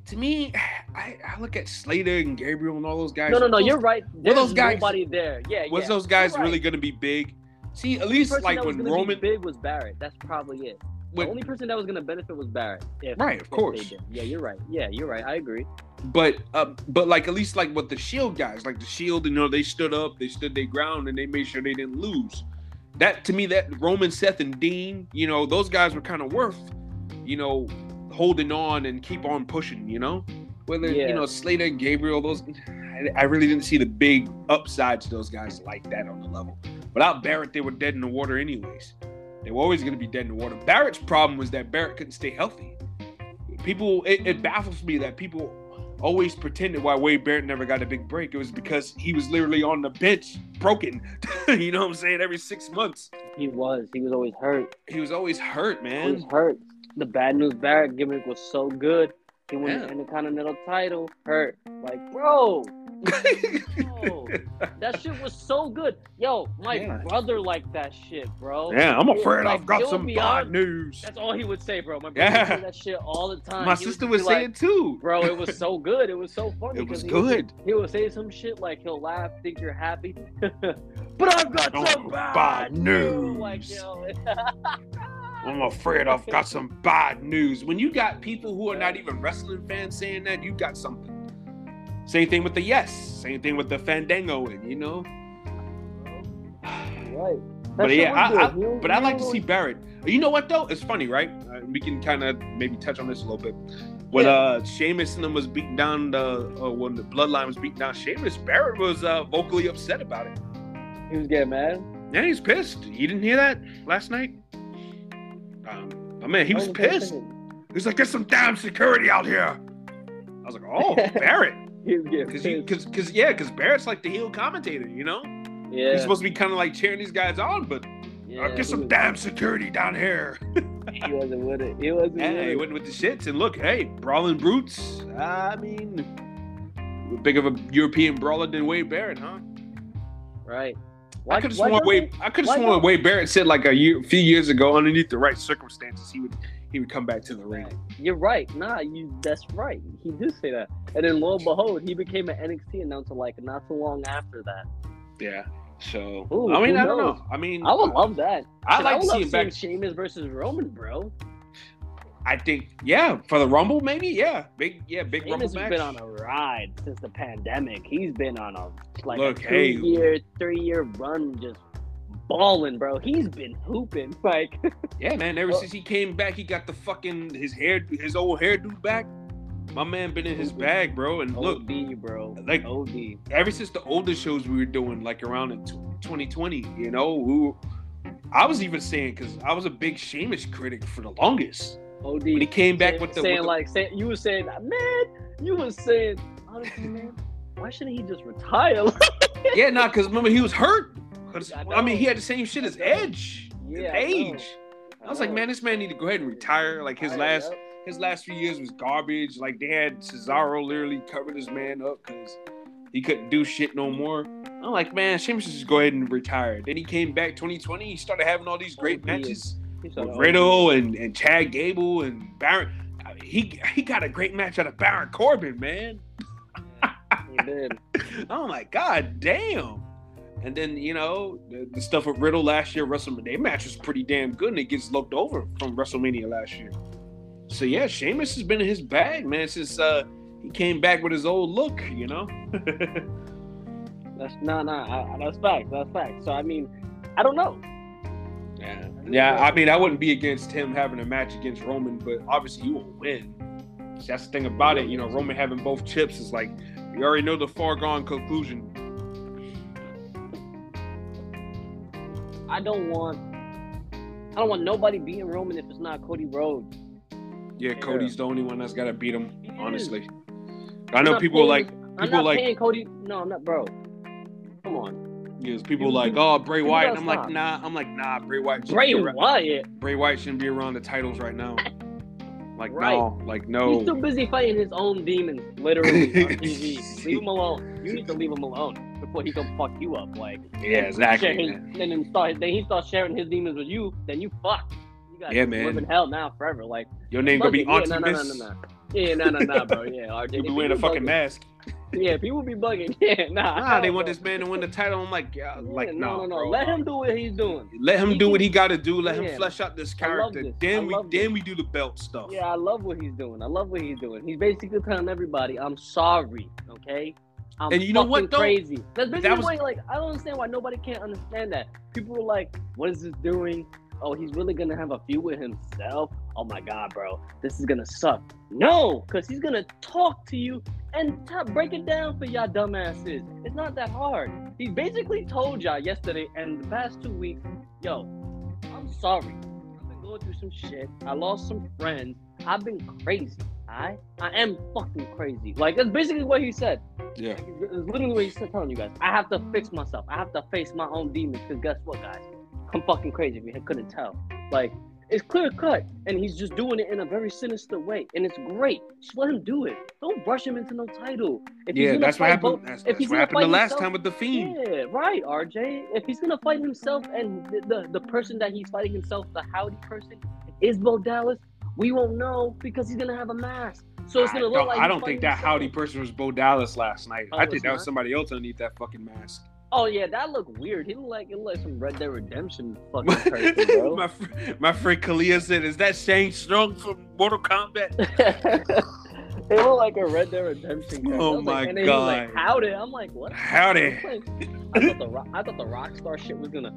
to me, I, I look at Slater and Gabriel and all those guys.
No, no, no.
those-
You're right. There's
those guys-
nobody there. Yeah,
Was
yeah.
those guys
right.
really gonna be big? See, at least like when Roman,
big was Barrett. That's probably it.
when,
the only person that was gonna benefit was Barrett. If,
right, of course.
Yeah, you're right. Yeah, you're right. I agree.
But uh, but like at least like with the Shield guys, like the Shield, you know, they stood up, they stood their ground, and they made sure they didn't lose. That to me, that Roman, Seth, and Dean, you know, those guys were kind of worth, you know, holding on and keep on pushing. You know, whether
Yeah.
you know Slater, and Gabriel, those, I, I really didn't see the big upside to those guys like that on the level. Without Barrett, they were dead in the water anyways. They were always going to be dead in the water. Barrett's problem was that Barrett couldn't stay healthy. People, it, it baffles me that people always pretended why Wade Barrett never got a big break. It was because he was literally on the bench, broken. you know what I'm saying? Every six months,
He was. He was always hurt.
he was always hurt,
Always
man.
hurt. The bad news Barrett gimmick was so good. He won
Yeah.
the Intercontinental title. Hurt. Like, bro, that shit was so good. Yo, my
Yeah.
brother liked that shit, bro.
Yeah, I'm afraid
like,
I've got some bad news.
That's all he would say, bro. My brother
Yeah.
would that shit all the time.
My
He
sister
just
was
be like,
saying too.
Bro, it was so good. It was so funny.
It was
he would-
good.
He would say some shit like he'll laugh, think you're happy, but I've got some bad,
bad
news. Like, yo,
I'm afraid I've got some bad news. When you got people who are not even wrestling fans saying that, you got something. Same thing with the yes. Same thing with the Fandango, and you know.
right. That
But yeah, I. I, but I like to see Barrett. You know what though? It's funny, right? Uh, we can kind of maybe touch on this a little bit. When
Yeah.
uh Sheamus and them was beating down the uh, when the Bloodline was beating down Sheamus, Barrett was uh, vocally upset about it.
He was getting mad.
Yeah, he's pissed. You didn't hear that last night? Um, oh man, he was pissed.
thinking.
He's like, "Get some damn security out here." I was like, "Oh, Barrett,"
He was
because because because yeah, because Barrett's like the heel commentator, you know.
yeah.
He's supposed to be kind of like cheering these guys on, but
yeah,
uh, get some
was-
damn security down here.
He wasn't with it. He wasn't
Yeah,
with
he
it.
went with the shits, and look, hey, brawling brutes. I mean, big of a European brawler than Wade Barrett, huh?
Right.
I could have
why
sworn Wade. I could
why
have sworn Wade Barrett said like a year, few years ago, underneath the right circumstances, he would he would come back to the ring.
You're right. Nah, you. That's right. He did say that. And then lo and behold, he became an NXT announcer like not so long after that.
Yeah. So
Ooh,
I mean, I don't know. I mean,
I would love that.
I like
would
to
love
see him back.
seeing Sheamus versus Roman, bro.
I think, yeah, for the Rumble, maybe, yeah, big, yeah, big Rumble
Sheamus
match.
has been on a ride since the pandemic. He's been on a like
Look,
a two
hey.
year, three year run, just balling, bro. He's been hooping. Like,
Yeah, man. Ever
Oh.
since he came back, he got the fucking his hair, his old hairdo back. My man been in his bag, bro. And look,
OD, bro.
like-
OD.
ever since the older shows we were doing, like around in 2020, you know, we were, I was even saying because I was a big Sheamus critic for the longest.
OD.
When he came back
saying,
with the,
saying
with the-
like saying you were saying man, you were saying honestly, man, why shouldn't he just retire?
yeah, nah, because remember he was hurt.
I
I, mean, he had the same shit as Edge,
Yeah,
his
I
age. I was like, man, this man need to go ahead and retire. Like his last, his last few years was garbage. Like they had Cesaro literally covered his man up because he couldn't do shit no more. I'm like, man, Sheamus should just go ahead and retire. Then he came back 2020. He started having all these great
Oh,
matches
He started
with
OD.
Riddle and, and Chad Gable and Baron. I mean, He he got a great match out of Baron Corbin, man.
He did.
I'm like, God damn. And then you know the, the stuff with Riddle last year, WrestleMania their match was pretty damn good, and it gets looked over from WrestleMania last year. So yeah, Sheamus has been in his bag, man, since uh, he came back with his old look. You know.
That's nah nah. I, that's facts. That's facts. So I mean, I don't know.
Yeah, yeah. I mean, I wouldn't be against him having a match against Roman, but obviously he won't win. That's the thing about it. You know, Roman having both chips is like we already know the foregone conclusion.
I don't want. I don't want nobody beating Roman if it's not Cody Rhodes.
Yeah,
Yeah.
Cody's the only one that's got to beat him. Honestly,
I'm
I know people
paying-
like
I'm
people
not
like
paying Cody. No, I'm not, bro. Come on,
Yes, people
People-
like, oh, Bray
people
Wyatt.
gotta
I'm like, nah. I'm like, nah. Bray Wyatt.
Bray
be around-
Wyatt.
Bray Wyatt shouldn't be around the titles right now. Like
Right.
no, like no.
He's
no.
too busy fighting his own demons, literally on TV. leave him alone. You need to leave him alone before he come fuck you up. Like,
Yeah, exactly.
share his, then him start, then he starts sharing his demons with you. Then you fuck. You got
Yeah,
to
man.
live in hell now forever. Like,
Your name gonna be
bugging.
Auntie
yeah, no, no, no,
Miss.
no, no. Yeah, no, no, no, bro. Yeah, RJ.
You'll be wearing a fucking mask.
Yeah, people be bugging. Yeah, nah.
Nah, they want this man to win the title. I'm like, yeah,
Yeah,
like
no,
no,
no, no.
bro.
Let him do what he's doing.
Let him
He
do what he got to do. Let
Yeah.
him flesh out this character.
this.
Then we
love
then we do the belt stuff.
Yeah, I love what he's doing. I love what he's doing. He's basically telling everybody, "I'm sorry." Okay. I'm
And you know what, though?
Crazy. That's basically
That was-
like, I don't understand why nobody can't understand that. People were like, "What is this doing?" Oh, he's really gonna have a feud with himself. Oh my god, bro, this is gonna suck. No, because he's gonna talk to you and t- break it down for y'all dumbasses. It's not that hard. He basically told y'all yesterday and the past two weeks, yo, I'm sorry. I've been going through some shit. I lost some friends. I've been crazy. I I am fucking crazy. Like that's basically what he said.
Yeah.
It's literally what he's telling you guys. I have to fix myself. I have to face my own demons. Because guess what, guys? I'm fucking crazy. If you couldn't tell, like It's clear cut, and he's just doing it in a very sinister way, and it's great. Just let him do it. Don't rush him into no title. If
Yeah, that's what happened.
both-
That's,
if
that's
he's
what happened the last
himself-
time with the fiend.
Yeah, right, RJ. If he's gonna fight himself and the, the, the person that he's fighting himself, the howdy person, is Bo Dallas, we won't know because he's gonna have a mask. So it's gonna
don't,
look like
I don't think that
himself.
howdy person was Bo Dallas last night.
Oh,
I think that was somebody else underneath that fucking mask.
Oh yeah, that looked weird. He looked like it looked like some Red Dead Redemption fucking person, bro.
my, fr- my friend Kalia said, "Is that Shang Tsung from Mortal Kombat?"
it looked like a Red Dead Redemption. character.
Oh
like-
my
and then he was like,
God.
Howdy! I'm like, what?
Howdy.
I thought the rock, I thought the Rockstar shit was gonna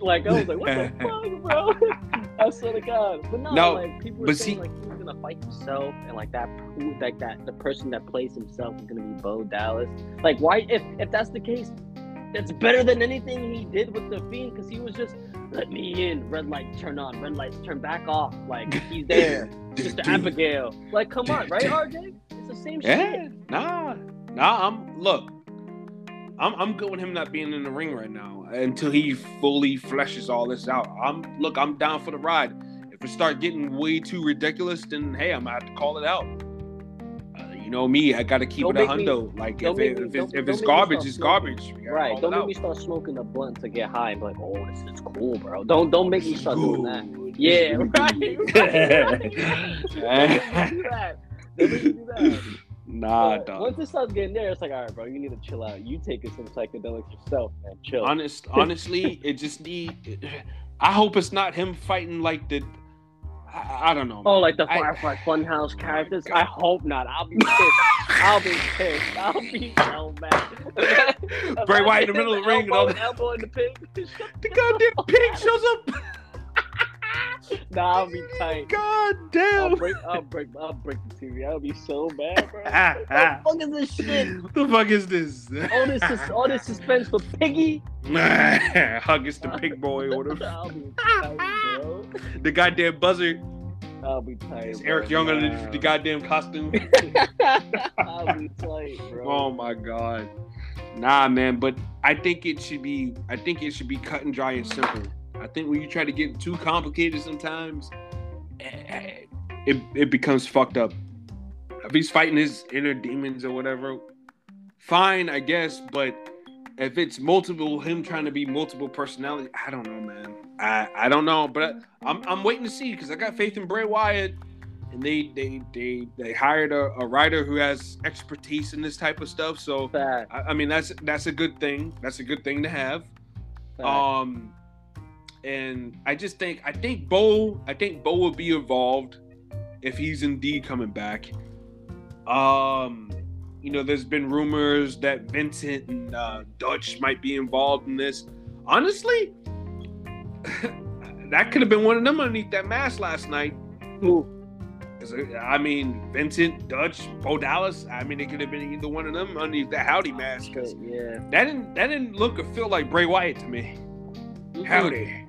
like I was like, what the fuck, bro? I swear to God. But no,
No,
like people were
but
saying
see-
like he was gonna fight himself and like that like that the person that plays himself is gonna be Bo Dallas. Like why if if that's the case, that's better than anything he did with the Fiend because he was just let me in, red light turn on, red lights turn back off. Like he's there. Sister Abigail. Like come on, right, RJ? It's the same
Yeah,
shit.
nah, nah. I'm look. I'm I'm good with him not being in the ring right now until he fully fleshes all this out. I'm look. I'm down for the ride. If it start getting way too ridiculous, then hey, I'm gonna have to call it out. You know me, I gotta keep
Don't
it a
make me-
hundo. like if it,
me-
if it's, if it's garbage, it's garbage.
Right. Don't make
out.
me start smoking the blunt to get high and be like, oh, this is cool, bro. Don't don't make me start doing that. Yeah, right. right, right. Don't make me do that. Don't make me do that.
Nah,
But
dog.
Once it starts getting there, it's like, all right, bro, you need to chill out. You taking some psychedelics yourself, man. Chill.
Honest, honestly, it just need. I hope it's not him fighting like the. I, I don't know.
Oh, like the
I-
Firefly Funhouse characters? I hope not. I'll be pissed. I'll be pissed. I'll be so mad.
Bray Wyatt in the middle of the ring and all the,
elbow in the pig.
the goddamn pig shows up.
Nah, I'll be tight.
God
I'll
damn.
break, I'll break, I'll break the TV. I'll be so mad, bro. What the fuck is this shit?
What the fuck is this?
All this, all this suspense for Piggy.
Huskus the pig boy or the,
I'll be tight, bro.
the goddamn buzzer.
I'll be tight.
It's. Eric Young under the, the goddamn costume.
I'll be tight, bro.
Oh my god. Nah, man, but I think it should be I think it should be cut and dry and simple. I think when you try to get too complicated sometimes eh, it it becomes fucked up. If he's fighting his inner demons or whatever, fine, I guess, but if it's multiple him trying to be multiple personality, I don't know, man. I I don't know, but I'm I'm waiting to see because I got faith in Bray Wyatt and they they they they hired a, a writer who has expertise in this type of stuff. So I, I mean that's that's a good thing. That's a good thing to have.
fact.
Um, and I just think I think Bo I think Bo will be involved if he's indeed coming back. Um, you know, there's been rumors that Vincent and uh, Dutch might be involved in this. Honestly, that could have been one of them underneath that mask last night. I mean, Vincent, Dutch, Bo Dallas. I mean, it could have been either one of them underneath that howdy mask. 'cause
Yeah.
that didn't that didn't look or feel like Bray Wyatt to me. Howdy.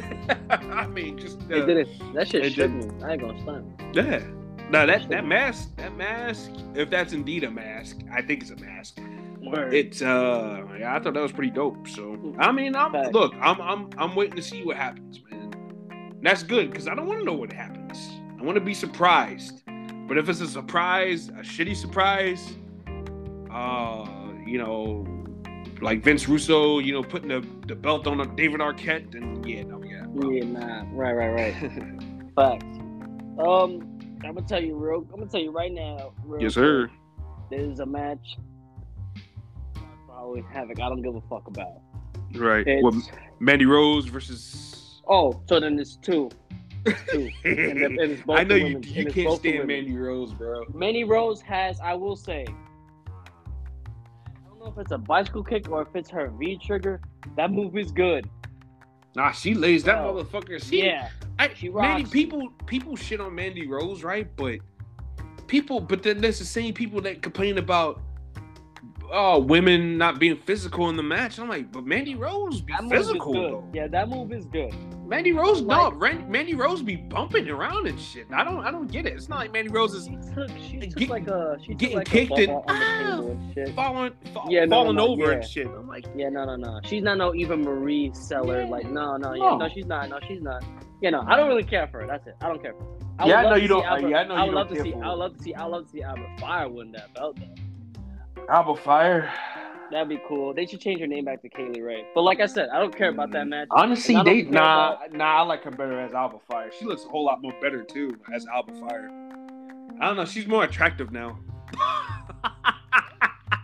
I mean, just uh.
That shit
it
shook me. I ain't gonna stunt.
yeah. No, that that mask, that mask. If that's indeed a mask, I think it's a mask.
Word.
It's uh, yeah, I thought that was pretty dope. So I mean, I'm
Facts.
look, I'm I'm I'm waiting to see what happens, man. And that's good because I don't want to know what happens. I want to be surprised. But if it's a surprise, a shitty surprise, uh, you know, like Vince Russo, you know, putting the, the belt on David Arquette, then yeah, no, we got. a problem.
Yeah, nah. Right, right, right. Facts. Um, I'm gonna tell you real. I'm gonna tell you right now. Real
yes, sir.
quick, There's a match. Following Havoc. I don't give a fuck about.
Right.
It's,
What, Mandy Rose versus.
oh, so then it's two. It's two. And and it's both
I know you
women.
you
And
can't stand
women.
Mandy Rose, bro.
Mandy Rose has, I will say, I don't know if it's a bicycle kick or if it's her V trigger. That move is good.
Nah, she lays that motherfucker. See,
yeah,
I,
she
Mandy, people people shit on Mandy Rose, right? But people, but then there's the same people that complain about oh women not being physical in the match. I'm like, but Mandy Rose be
that
physical though.
Yeah, that move is good.
Mandy Rose, no,
Like-
Ran- Mandy Rose be bumping around and shit. I don't, I don't get it. It's not like Mandy Rose is
She took, she took
Get-
like a, she
getting
like
kicked
a
and-
on the
Ah!
table and shit.
falling, fall,
Yeah, no,
falling
no, no,
over
yeah.
and shit. I'm like,
Yeah, no, no, no. She's not no Eva Marie seller.
Yeah.
Like, no, no, yeah,
No.
no, she's not. No, she's not. You know, I don't really care for her. That's it. I don't care for her. I
Yeah,
would
I know you don't-
Alba-
yeah, I know
I
you
would
don't
love to see. I would love to see. I would love to see Alba Fire win that belt. Though.
Alba Fire.
That'd be cool. They should change her name back to Kylie Rae. But like I said, I don't care about that mm-hmm. match.
Honestly,
And I don't
they
care
nah nah. I like her better as Alba Fire. She looks a whole lot more better too as Alba Fire. I don't know. She's more attractive now.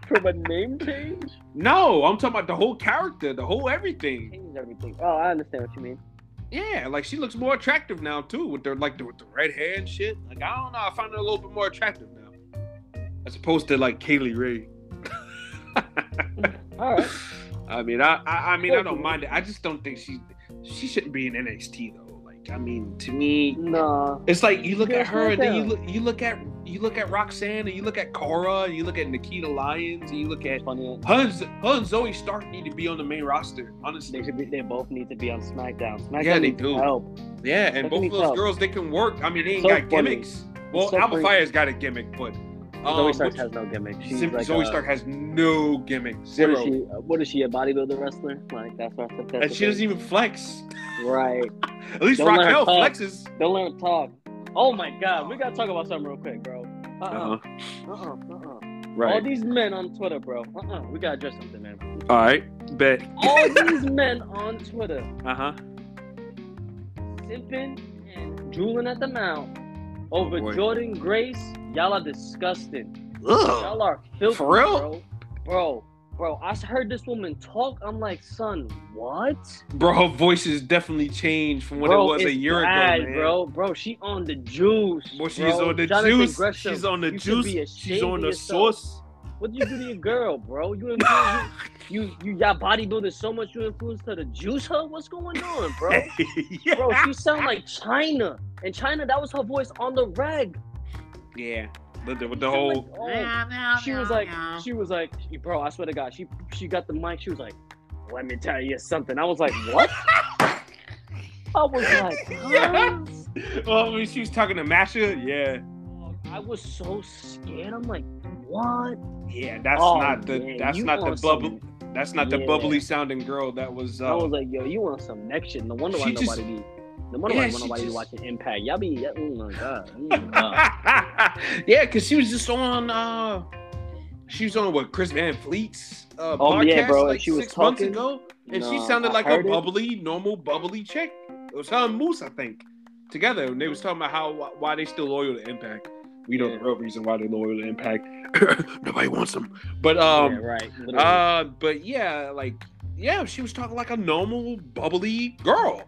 From a name change,
no, I'm talking about the whole character, the whole everything.
change everything. Oh, I understand what you mean.
Yeah, like she looks more attractive now too, with the like the, with the red hair and shit. Like I don't know, I find her a little bit more attractive now, as opposed to like Kylie Rae.
All right.
I mean, I, I I mean, I don't mind it. I just don't think she she shouldn't be in NXT though. Like, I mean, to me,
Nah.
it's like you look at her and then you look you look at you look at Roxanne and you look at Cora and you look at Nikita Lyons and you look at
Funny.
her and, her and Zoey Stark need to be on the main roster. Honestly,
They should be. They both need to be on SmackDown. SmackDown
Yeah, they do.
Help.
yeah, and
They
both of those
help.
girls they can work. I mean, they ain't
So
got
funny.
gimmicks. Well,
so funny.
Fire's got a gimmick, but um,
Zoey Stark has no gimmick. She's
Sim-
like
Zoe
a-
Stark has no gimmick, zero,
is she? uh, What is she? A bodybuilder wrestler? Like that's what. That's
and she doesn't even flex.
Right.
At least
Don't
Raquel flexes.
Don't learn to talk. Oh my God, we gotta talk about something real quick, bro. Uh uh-uh. Uh. Uh uh. Uh uh. All
Right.
these men on Twitter, bro. Uh uh. We gotta address something, man.
All right. Bet.
All these men on Twitter
Uh huh.
simping and drooling at the mouth over
Oh.
Jordynne Grace. Y'all are disgusting.
Ugh.
Y'all are filthy,
For real?
bro. Bro, bro. I heard this woman talk. I'm like, son, what?
Bro, her voice has definitely changed from what
bro,
it was a year
bad,
ago, man.
bro. Bro, she on the juice.
Boy, she's
bro.
on the
Jonathan
juice.
Gresham,
she's on the
you should
juice. She's on the
yourself.
sauce.
What did you do to your girl, bro? You influenced, you you y'all bodybuilding so much you influenced her to juice her? What's going on, bro?
yeah.
Bro, she sound like China. And China, that was her voice on the reg.
Yeah. With the, with the whole.
like, oh, she was like, she was like, bro, I swear to God, she she got the mic. She was like, let me tell you something. I was like, what? I was like, huh?
yes. Well, when she was talking to Masha, yeah.
I was so scared. I'm like, what?
Yeah, that's
Oh,
not the
man,
that's
you
not the bubble
some-
that's not the bubbly sounding girl that was
I
uh
was like, yo, you want some next shit? No wonder why
She just-
nobody be. No wonder
Yeah,
why nobody
just-
watching Impact. Y'all be, oh my god. Oh my God.
yeah, because she was just on. uh She was on what Chris Van Vliet's uh,
Oh,
podcast
yeah, bro,
like
she was
six months
talking.
ago, and she sounded like a
heard it.
bubbly, normal, bubbly chick. It was her and Moose, I think, together, and they was talking about how why they still loyal to Impact. We know
Yeah.
the real reason why they're loyal to Impact. Nobody wants them, but um,
yeah, right. literally.
uh, but yeah, like yeah, she was talking like a normal, bubbly girl.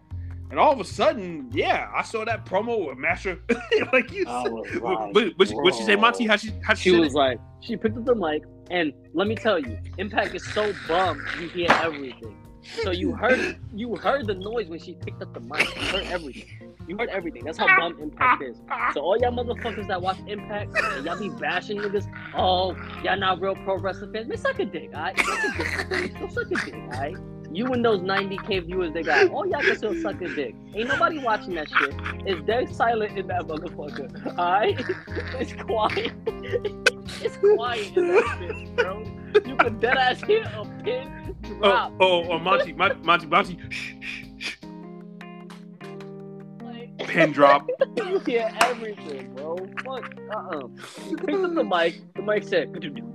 And all of a sudden, yeah, I saw that promo with Masha. like you
oh
said,
was
what,
like,
what, what she say. Monty? How she how she,
she was
it?
like, she picked up the mic, and let me tell you, Impact is so bummed you hear everything. So you heard you heard the noise when she picked up the mic. You heard everything. You heard everything. That's how bummed Impact is. So all y'all motherfuckers that watch Impact and y'all be bashing niggas, oh, y'all not real pro wrestling fans. Man, suck a dick, alright? Suck a dick. Go suck a dick, alright? You and those 90k viewers they got, all y'all can still suck a dick. Ain't nobody watching that shit. It's dead silent in that motherfucker, alright? It's quiet. it's quiet in that bitch, bro. You could dead ass hear a pin
Oh,
drop.
oh, oh, Monty, Monty, Monty, Monty.
Like,
pin drop.
you hear everything, bro. Fuck. Uh-uh. He picked up the mic. The mic said, you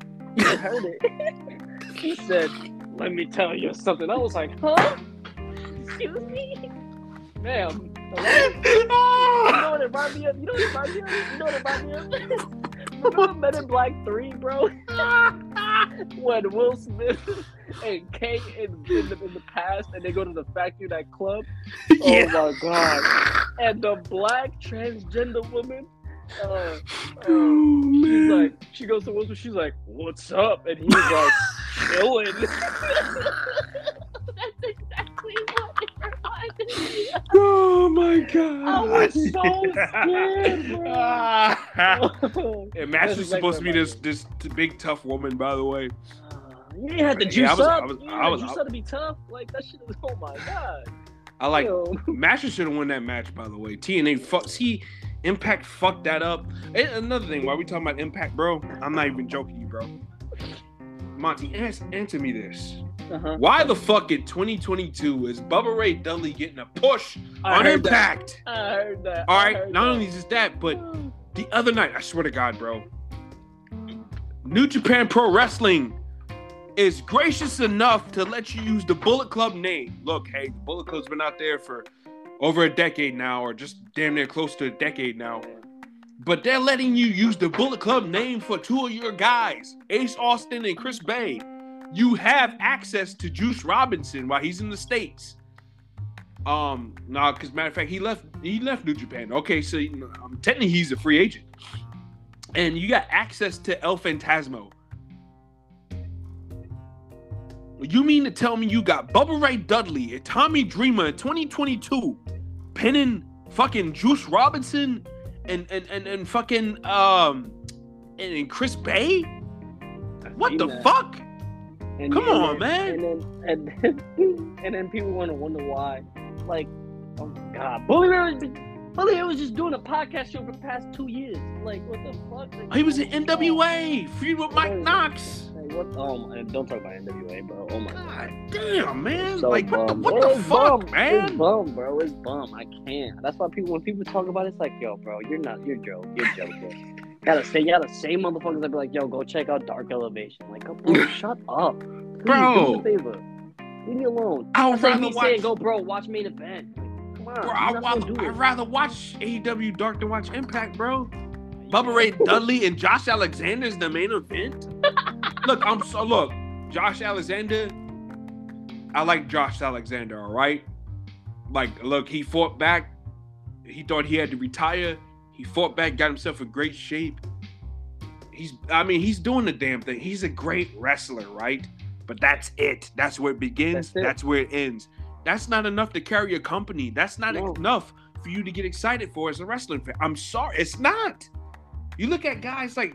heard it. he said, let me tell you something. I was like, huh? Excuse me? Ma'am. Hello? You know what it reminded me of? You know what it reminded me of? You know what it reminded me of? Remember Men in Black 3, bro? when Will Smith and Kate in, in, the, in the past and they go to the factory, that club. Oh
yeah.
my god. And the black transgender woman, uh, uh,
Oh,
she's
man.
like, she goes to Will Smith, she's like, what's up? And he's like, chilling. That's exactly what it reminded me of.
oh my god.
I was so scared, bro.
and
That's
Mash is supposed to be this this big tough woman, by the way.
Uh, you didn't have to
Yeah,
juice
I was-
up.
I was-
you didn't
I was-
to juice up to be tough. Like that shit is. Oh my god.
I like
Yo.
Should have won that match, by the way. TNA fuck see Impact fucked that up. And another thing, why we talking about Impact, bro? I'm not even joking you, bro. Monty, ans- answer me this.
Uh-huh.
Why the fuck in 2022 is Bubba Ray Dudley getting a push
I
on
heard that.
Impact?
I heard that.
All right, not
that.
only just that, but the other night, I swear to God, bro, New Japan Pro Wrestling is gracious enough to let you use the Bullet Club name. Look, hey, the Bullet Club's been out there for over a decade now, or just damn near close to a decade now. But they're letting you use the Bullet Club name for two of your guys, Ace Austin and Chris Bey. You have access to Juice Robinson while he's in the States. Um, nah, because matter of fact, he left he left New Japan. Okay, so um, technically he's a free agent. And you got access to El Fantasmo. You mean to tell me you got Bubba Ray Dudley and Tommy Dreamer in 2022 pinning fucking Juice Robinson and and and, and fucking um and, and Chris Bey? What the fuck?
And-
Come
and
on,
then-
man.
And then and then, and then people want to wonder why. Like, oh God, Bully Ray was Bully Ray was just doing a podcast show for the past two years. Like, what the fuck? Like,
He was in NWA, feud with Mike. Knox.
What? Oh my! Don't talk about NWA, bro. Oh my
God
God.
damn, man.
So
like, what the, what the
It's
fuck,
bum. It's bum, bro. It's bum. I can't. That's why people, when people talk about it, it's like, yo, bro, you're not, you're Joe, you're bro. gotta say, you gotta say, motherfuckers that be like, yo, go check out Dark Elevation. Like, oh, bro, shut up, Please,
Bro.
Do me a favor. Leave me alone.
I would rather
me saying, go, bro, watch main event. Like, come on,
Bro, I'd rather, I'd rather watch AEW Dark than watch Impact, bro. Bubba Ray Dudley and Josh Alexander's the main event. look, I'm so look, Josh Alexander. I like Josh Alexander, all right. Like, look, he fought back. He thought he had to retire. He fought back, got himself in great shape. He's, I mean, he's doing the damn thing. He's a great wrestler, right? But that's it. That's where it begins.
That's
That's, where it ends. That's not enough to carry a company. That's not
No.
enough for you to get excited for as a wrestling fan. I'm sorry, it's not. You look at guys like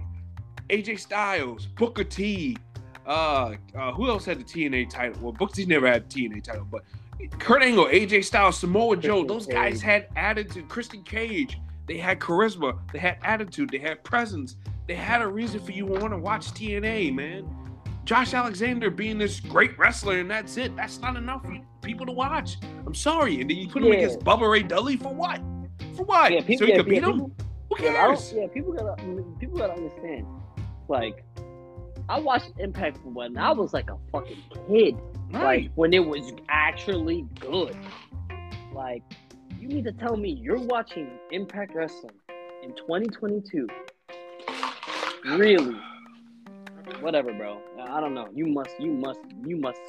AJ Styles, Booker T, uh, uh, who else had the TNA title? Well, Booker T never had the TNA title, but Kurt Angle, AJ Styles, Samoa Joe, those guys had attitude. Christian Cage, they had charisma, they had attitude, they had presence, they had a reason for you to want to watch TNA, man. Josh Alexander being this great wrestler and that's it. That's not enough for people to watch. I'm sorry. And then you put him
Yeah.
against Bubba Ray Dudley for what? For what?
Yeah, people,
so he
yeah,
could beat him?
people,
Who
yeah, I don't,
cares?
yeah, people gotta, people gotta understand. Like, I watched Impact when I was like a fucking kid.
Right.
like when it was actually good. Like, you need to tell me you're watching Impact Wrestling in 2022. Really? Whatever, bro. I don't know. You must, you must, you must.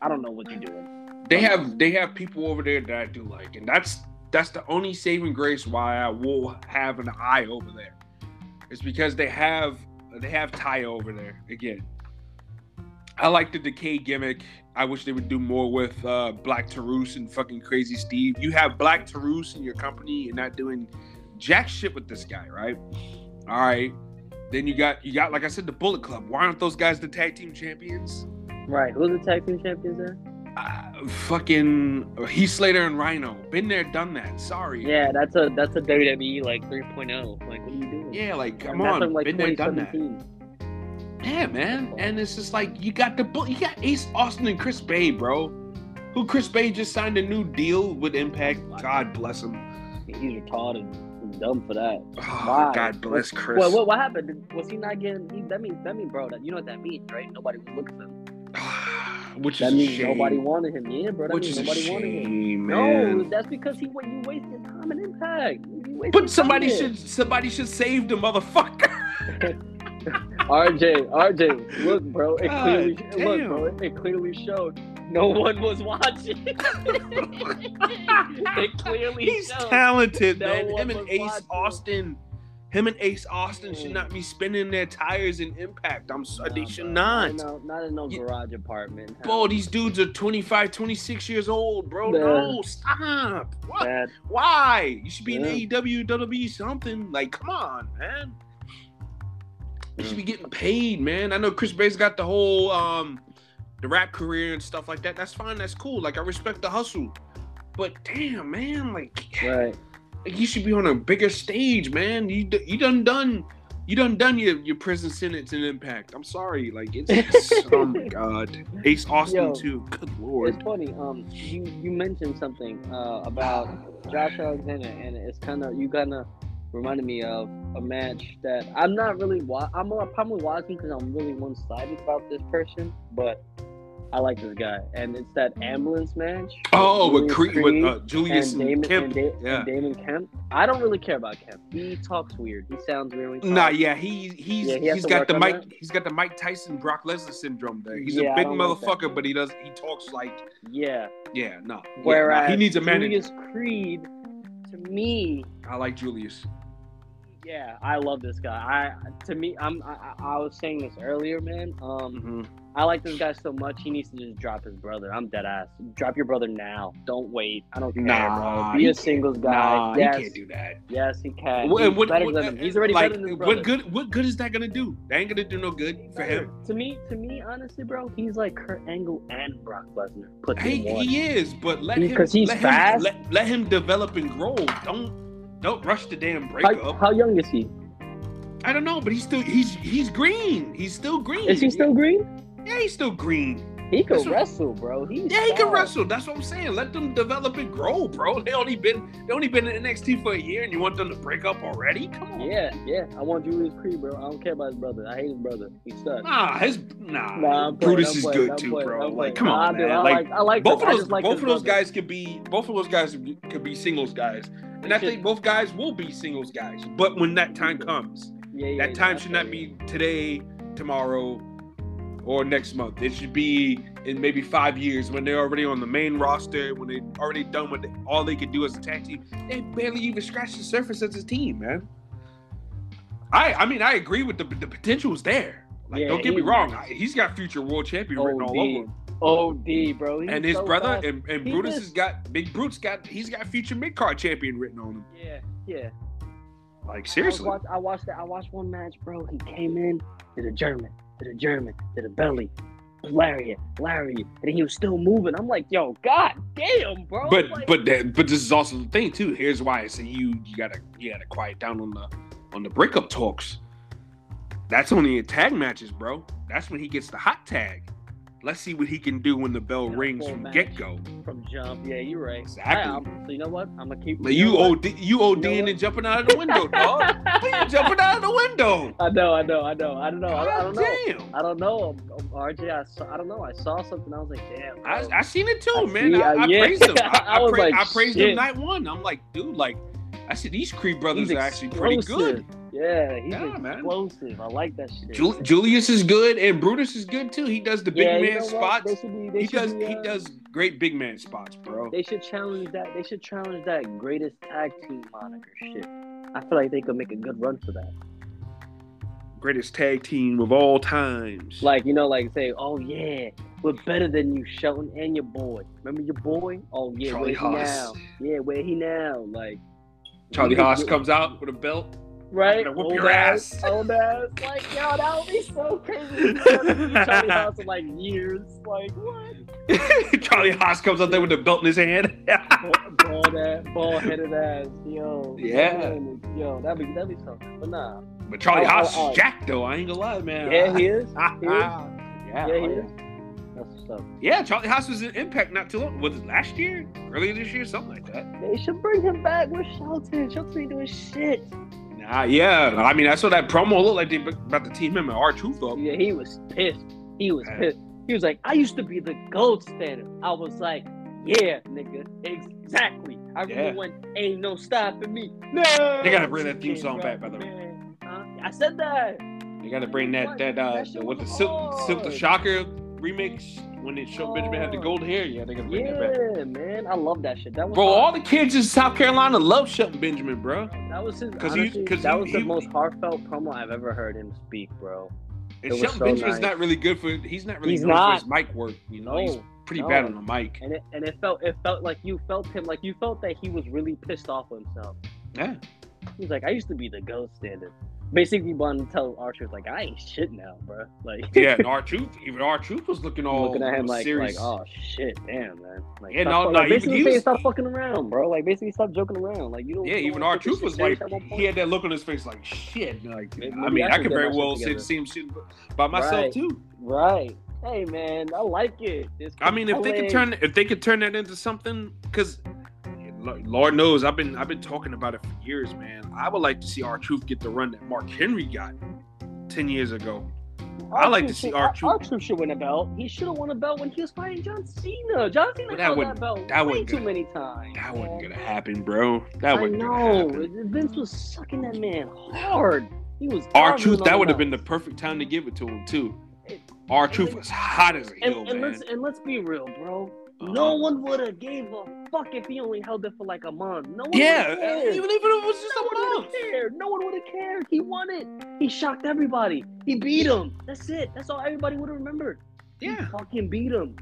I don't know what you're doing.
they have they have people over there that I do like, and that's that's the only saving grace why I will have an eye over there. It's because they have they have Ty over there again. I like the decay gimmick. I wish they would do more with uh, Black Taurus and fucking Crazy Steve. You have Black Taurus in your company and not doing jack shit with this guy, right? All right. Then you got you got like I said the Bullet Club. Why aren't those guys the tag team champions?
Right? Who's the tag team champions there?
Uh, fucking Heath Slater and Rhino. Been there, done that. Sorry.
Yeah, that's a that's a WWE like 3.0. Like, what are you doing?
Yeah, like come
That's
on.
from, like
Been there, done that. Yeah, man. And it's just like you got the you got Ace Austin and Chris Bey, bro. Who Chris Bey just signed a new deal with Impact. God bless him.
He's retarded and dumb for that.
Oh,
Why?
God bless Chris.
What, what what happened? Was he not getting? He, that means that means, bro. That you know what that means, right? Nobody was looking for him.
Which
That means
shame.
nobody wanted him. Yeah, bro. That
Which
means nobody wanted him.
shame,
No, that's because he you wasted time and impact.
But somebody
time
should somebody should save the motherfucker.
RJ, RJ, look, bro. It
God
clearly look,
damn.
bro. It clearly showed no one was watching. it clearly
He's
showed.
talented,
No
man. Him and Ace
watching.
Austin. Him and Ace Austin should
Mm.
not be spinning their tires in impact. I'm sorry, they should
bro.
not.
No, not in no
You-
garage apartment.
Bro, these dudes are 25, 26 years old, bro.
Man.
No, stop. What?
Bad.
Why? You should be
Yeah.
in AEW, WWE, something. Like, come on, man. You
Mm.
should be getting paid, man. I know Chris Bey's got the whole um the rap career and stuff like that. That's fine, that's cool. Like I respect the hustle. But damn, man, like
Right.
Like, you should be on a bigger stage, man. You you done done You done done your, your prison sentence and impact. I'm sorry. Like it's, it's oh my god. Ace Austin
Yo.
too. Good lord.
It's funny. Um, you you mentioned something uh, about Josh Alexander, and it's kind of you kind of reminded me of a match that I'm not really. Wa- I'm uh, probably watching because I'm really one sided about this person, but I like this guy, and it's that ambulance match.
Oh, with
Julius
Creed, with uh, Julius
and Damon,
Kemp.
and, da-
yeah.
and Damon Kemp. I don't really care about Kemp. He talks weird. He sounds weird. He
Nah, yeah, he he's
Yeah, he has
got the Mike
that.
he's got the Mike Tyson Brock Lesnar syndrome there. He's
Yeah,
a big
don't like
motherfucker, but he does he talks like
yeah.
yeah, no. Yeah,
Whereas
nah, he needs a manager.
Julius Creed, to me,
I like Julius.
Yeah, I love this guy. I to me, I'm I, I was saying this earlier, man. Um,
hmm
I like this guy so much. He needs to just drop his brother. I'm dead ass. Drop your brother now. Don't wait. I don't care,
Nah,
bro. Be a singles guy.
Nah,
yes,
he can't do that.
yes, he can.
What,
He's
what-
better
what-
than him. He's already
like,
better than his brother.
What good? What good is that gonna do? That ain't gonna do no good for him.
To me, to me, honestly, bro, he's like Kurt Angle and Brock Lesnar put
He, he is, but let
He-
him
'cause he's
let
fast.
Him, let, let him develop and grow. Don't don't rush the damn
how,
breakup.
how young is he?
I don't know, but he's still he's he's green. He's still green.
Is he still green?
Yeah, he's still green.
He could
what-
wrestle, bro. He's
Yeah, he can wrestle. That's what I'm saying. Let them develop and grow, bro. They only been they only been in NXT for a year, and you want them to break up already? Come on.
Yeah, yeah. I want Julius Creed, bro. I don't care about his brother. I hate his brother. He sucks.
Nah, his nah.
Nah, I'm
Brutus
I'm
is
playing,
good
I'm
too,
playing,
bro. Like, come
Nah,
on, man.
I
Like,
I like
both of those
like
both of those
brother.
guys could be both of those guys could be singles guys, and I think both guys will be singles guys. But when that time comes,
Yeah, yeah,
that
yeah,
time should not be today, tomorrow, or next month. It should be in maybe five years when they're already on the main roster, when they already done they, all they could do as a tag team. They barely even scratched the surface as a team, man. I I mean I agree with the the potential is there. Like
Yeah,
don't get me wrong, I, he's got future world champion written all
OD.
over him.
OD, bro. He's
And his
so
brother
fast.
and, and
He
Brutus
just-
has got Big Brute's got he's got future mid card champion written on him.
Yeah, yeah.
Like
I
seriously.
watched, I watched that. I watched one match, bro. He came in, did a German, did a German, did a belly, lariat, lariat, and he was still moving. I'm like, yo, god damn, bro.
But
Like,
but that, but this is also the thing too. Here's why I say you you gotta you gotta quiet down on the on the breakup talks. That's only in tag matches, bro. That's when he gets the hot tag. Let's see what he can do when the bell rings from get go.
from jump, yeah, you're right.
Exactly.
I, so you know what? I'm gonna keep.
Like
you
you? OD you ODing
what?
and jumping out of the window, dog. You jumping out of the window?
I know, I know, I know, I don't know. I, I don't
God
know. I don't know, um, um, RJ. I saw, I don't know. I saw something. I was like, damn.
I,
bro.
I seen it too,
I
man.
see-
I, I
yeah.
praised him. I,
was
pra-
like,
I praised him night one. I'm like, dude, like, I said these Creed brothers
He's
are actually pretty good.
Explosive. Yeah, he's
Yeah, man.
explosive. I like that shit.
Jul- Julius is good, and Brutus is good too. He does the big
yeah, you
man
know
spots.
They should be, they
He
should
does.
be,
He
uh,
does great big man spots, bro.
They should challenge that. They should challenge that greatest tag team moniker shit. I feel like they could make a good run for that.
Greatest tag team of all times.
Like you know, like say, oh yeah, we're better than you, Shelton and your boy. Remember your boy? Oh yeah,
Charlie
where he
Haas.
now? Yeah, where he now? Like
Charlie Haas comes out with a belt.
Right?
whoop
old
your
ass,
ass.
old ass. Like yo, that would be so crazy. Charlie Haas in like years. Like what?
Charlie Haas comes out there with the belt in his hand.
Bald ass, bald headed ass. Yo.
Yeah.
man, Yo, that'd be that'd be something. But nah.
but Charlie
Oh, oh
Haas
oh, oh.
is jacked though. I ain't gonna lie, man.
Yeah, he is.
yeah,
He is.
yeah,
Yeah,
oh,
he is. That's what's up.
Yeah, Charlie Haas was in Impact not too long. Was it last year? Earlier this year? Something like that.
They should bring him back with Shelton. Shelton ain't doing shit.
Nah, yeah. I mean, I saw that promo look like they about to team him and R Truth up.
Yeah, he was pissed. He was
Yeah.
pissed. He was like, I used to be the gold standard. I was like, yeah, nigga, exactly. I remember
Yeah.
when ain't no stopping me. No.
They gotta bring that theme song back, by the way.
Huh? I said that.
They got to bring that that uh
That
with the Silk, Silk the. Shocker remix when they showed Benjamin had the gold hair. Yeah, they gotta bring that back.
Yeah, man. I love that shit. That was
Bro,
hard.
all the kids in South Carolina love Shelton Benjamin, bro.
that was his
'cause he- 'cause
that
he-
was the
he-
most heartfelt promo I've ever heard him speak, bro.
And
It
Shelton
so
Benjamin's
nice.
not really good for. He's not really
He's
known
not.
for his mic work. You know, he's pretty
no.
bad on the mic.
and it and it felt it felt like you felt him like you felt that he was really pissed off with himself.
Yeah,
He's like, I used to be the gold standard. Basically, want to tell Archer like, I ain't shit now, bro. Like,
Yeah, and R-Truth, even R-Truth was looking all
looking at him like,
serious.
like, oh shit, damn, man. Like,
Yeah, no,
fuck-
no,
like, basically saying
was-
stop fucking around, bro. Like, basically stop joking around. Like, you don't.
yeah,
you
even
take
truth was like
serious at one
he had that look on his face like shit. Like
Maybe
I mean,
I
I could very well say the same shit by myself
Right.
too.
Right. Hey, man, I like it.
I mean, if they could turn if they could turn that into something, because Lord knows I've been I've been talking about it for years, man. I would like to see R-Truth get the run that Mark Henry got ten years ago. I like to see R-Truth.
R-Truth should win a belt. He should have won a belt when he was fighting John Cena. John Cena
that wouldn't-
that belt
that
way too
gonna-
many times.
That wasn't gonna happen, bro. That
I
wasn't gonna
know.
happen.
Vince was sucking that man hard. He was R-Truth
that would have been the perfect time to give it to him too. R-Truth was hot as a
And, and
man.
let's and let's be real, bro. No um, one would have gave a fuck if he only held it for like a month. No one
Yeah, even if it was just
no
a
one would
month.
have cared. No one would have cared. He won it. He shocked everybody. He beat him. That's it. That's all everybody would have remembered. He
Yeah.
fucking beat him.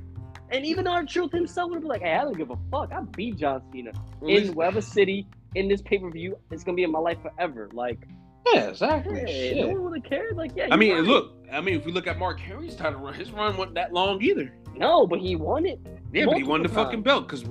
And even R-Truth himself would have been like, hey, I don't give a fuck. I beat John Cena in whatever city in this pay per view. It's gonna be in my life forever. Like,
Yeah, exactly.
hey, no one would have cared. Like, yeah.
I mean,
won
look. I mean, if we look at Mark Henry's title run, his run wasn't that long either.
No, but he won it.
Yeah, but he won the
Multiple
fucking belt because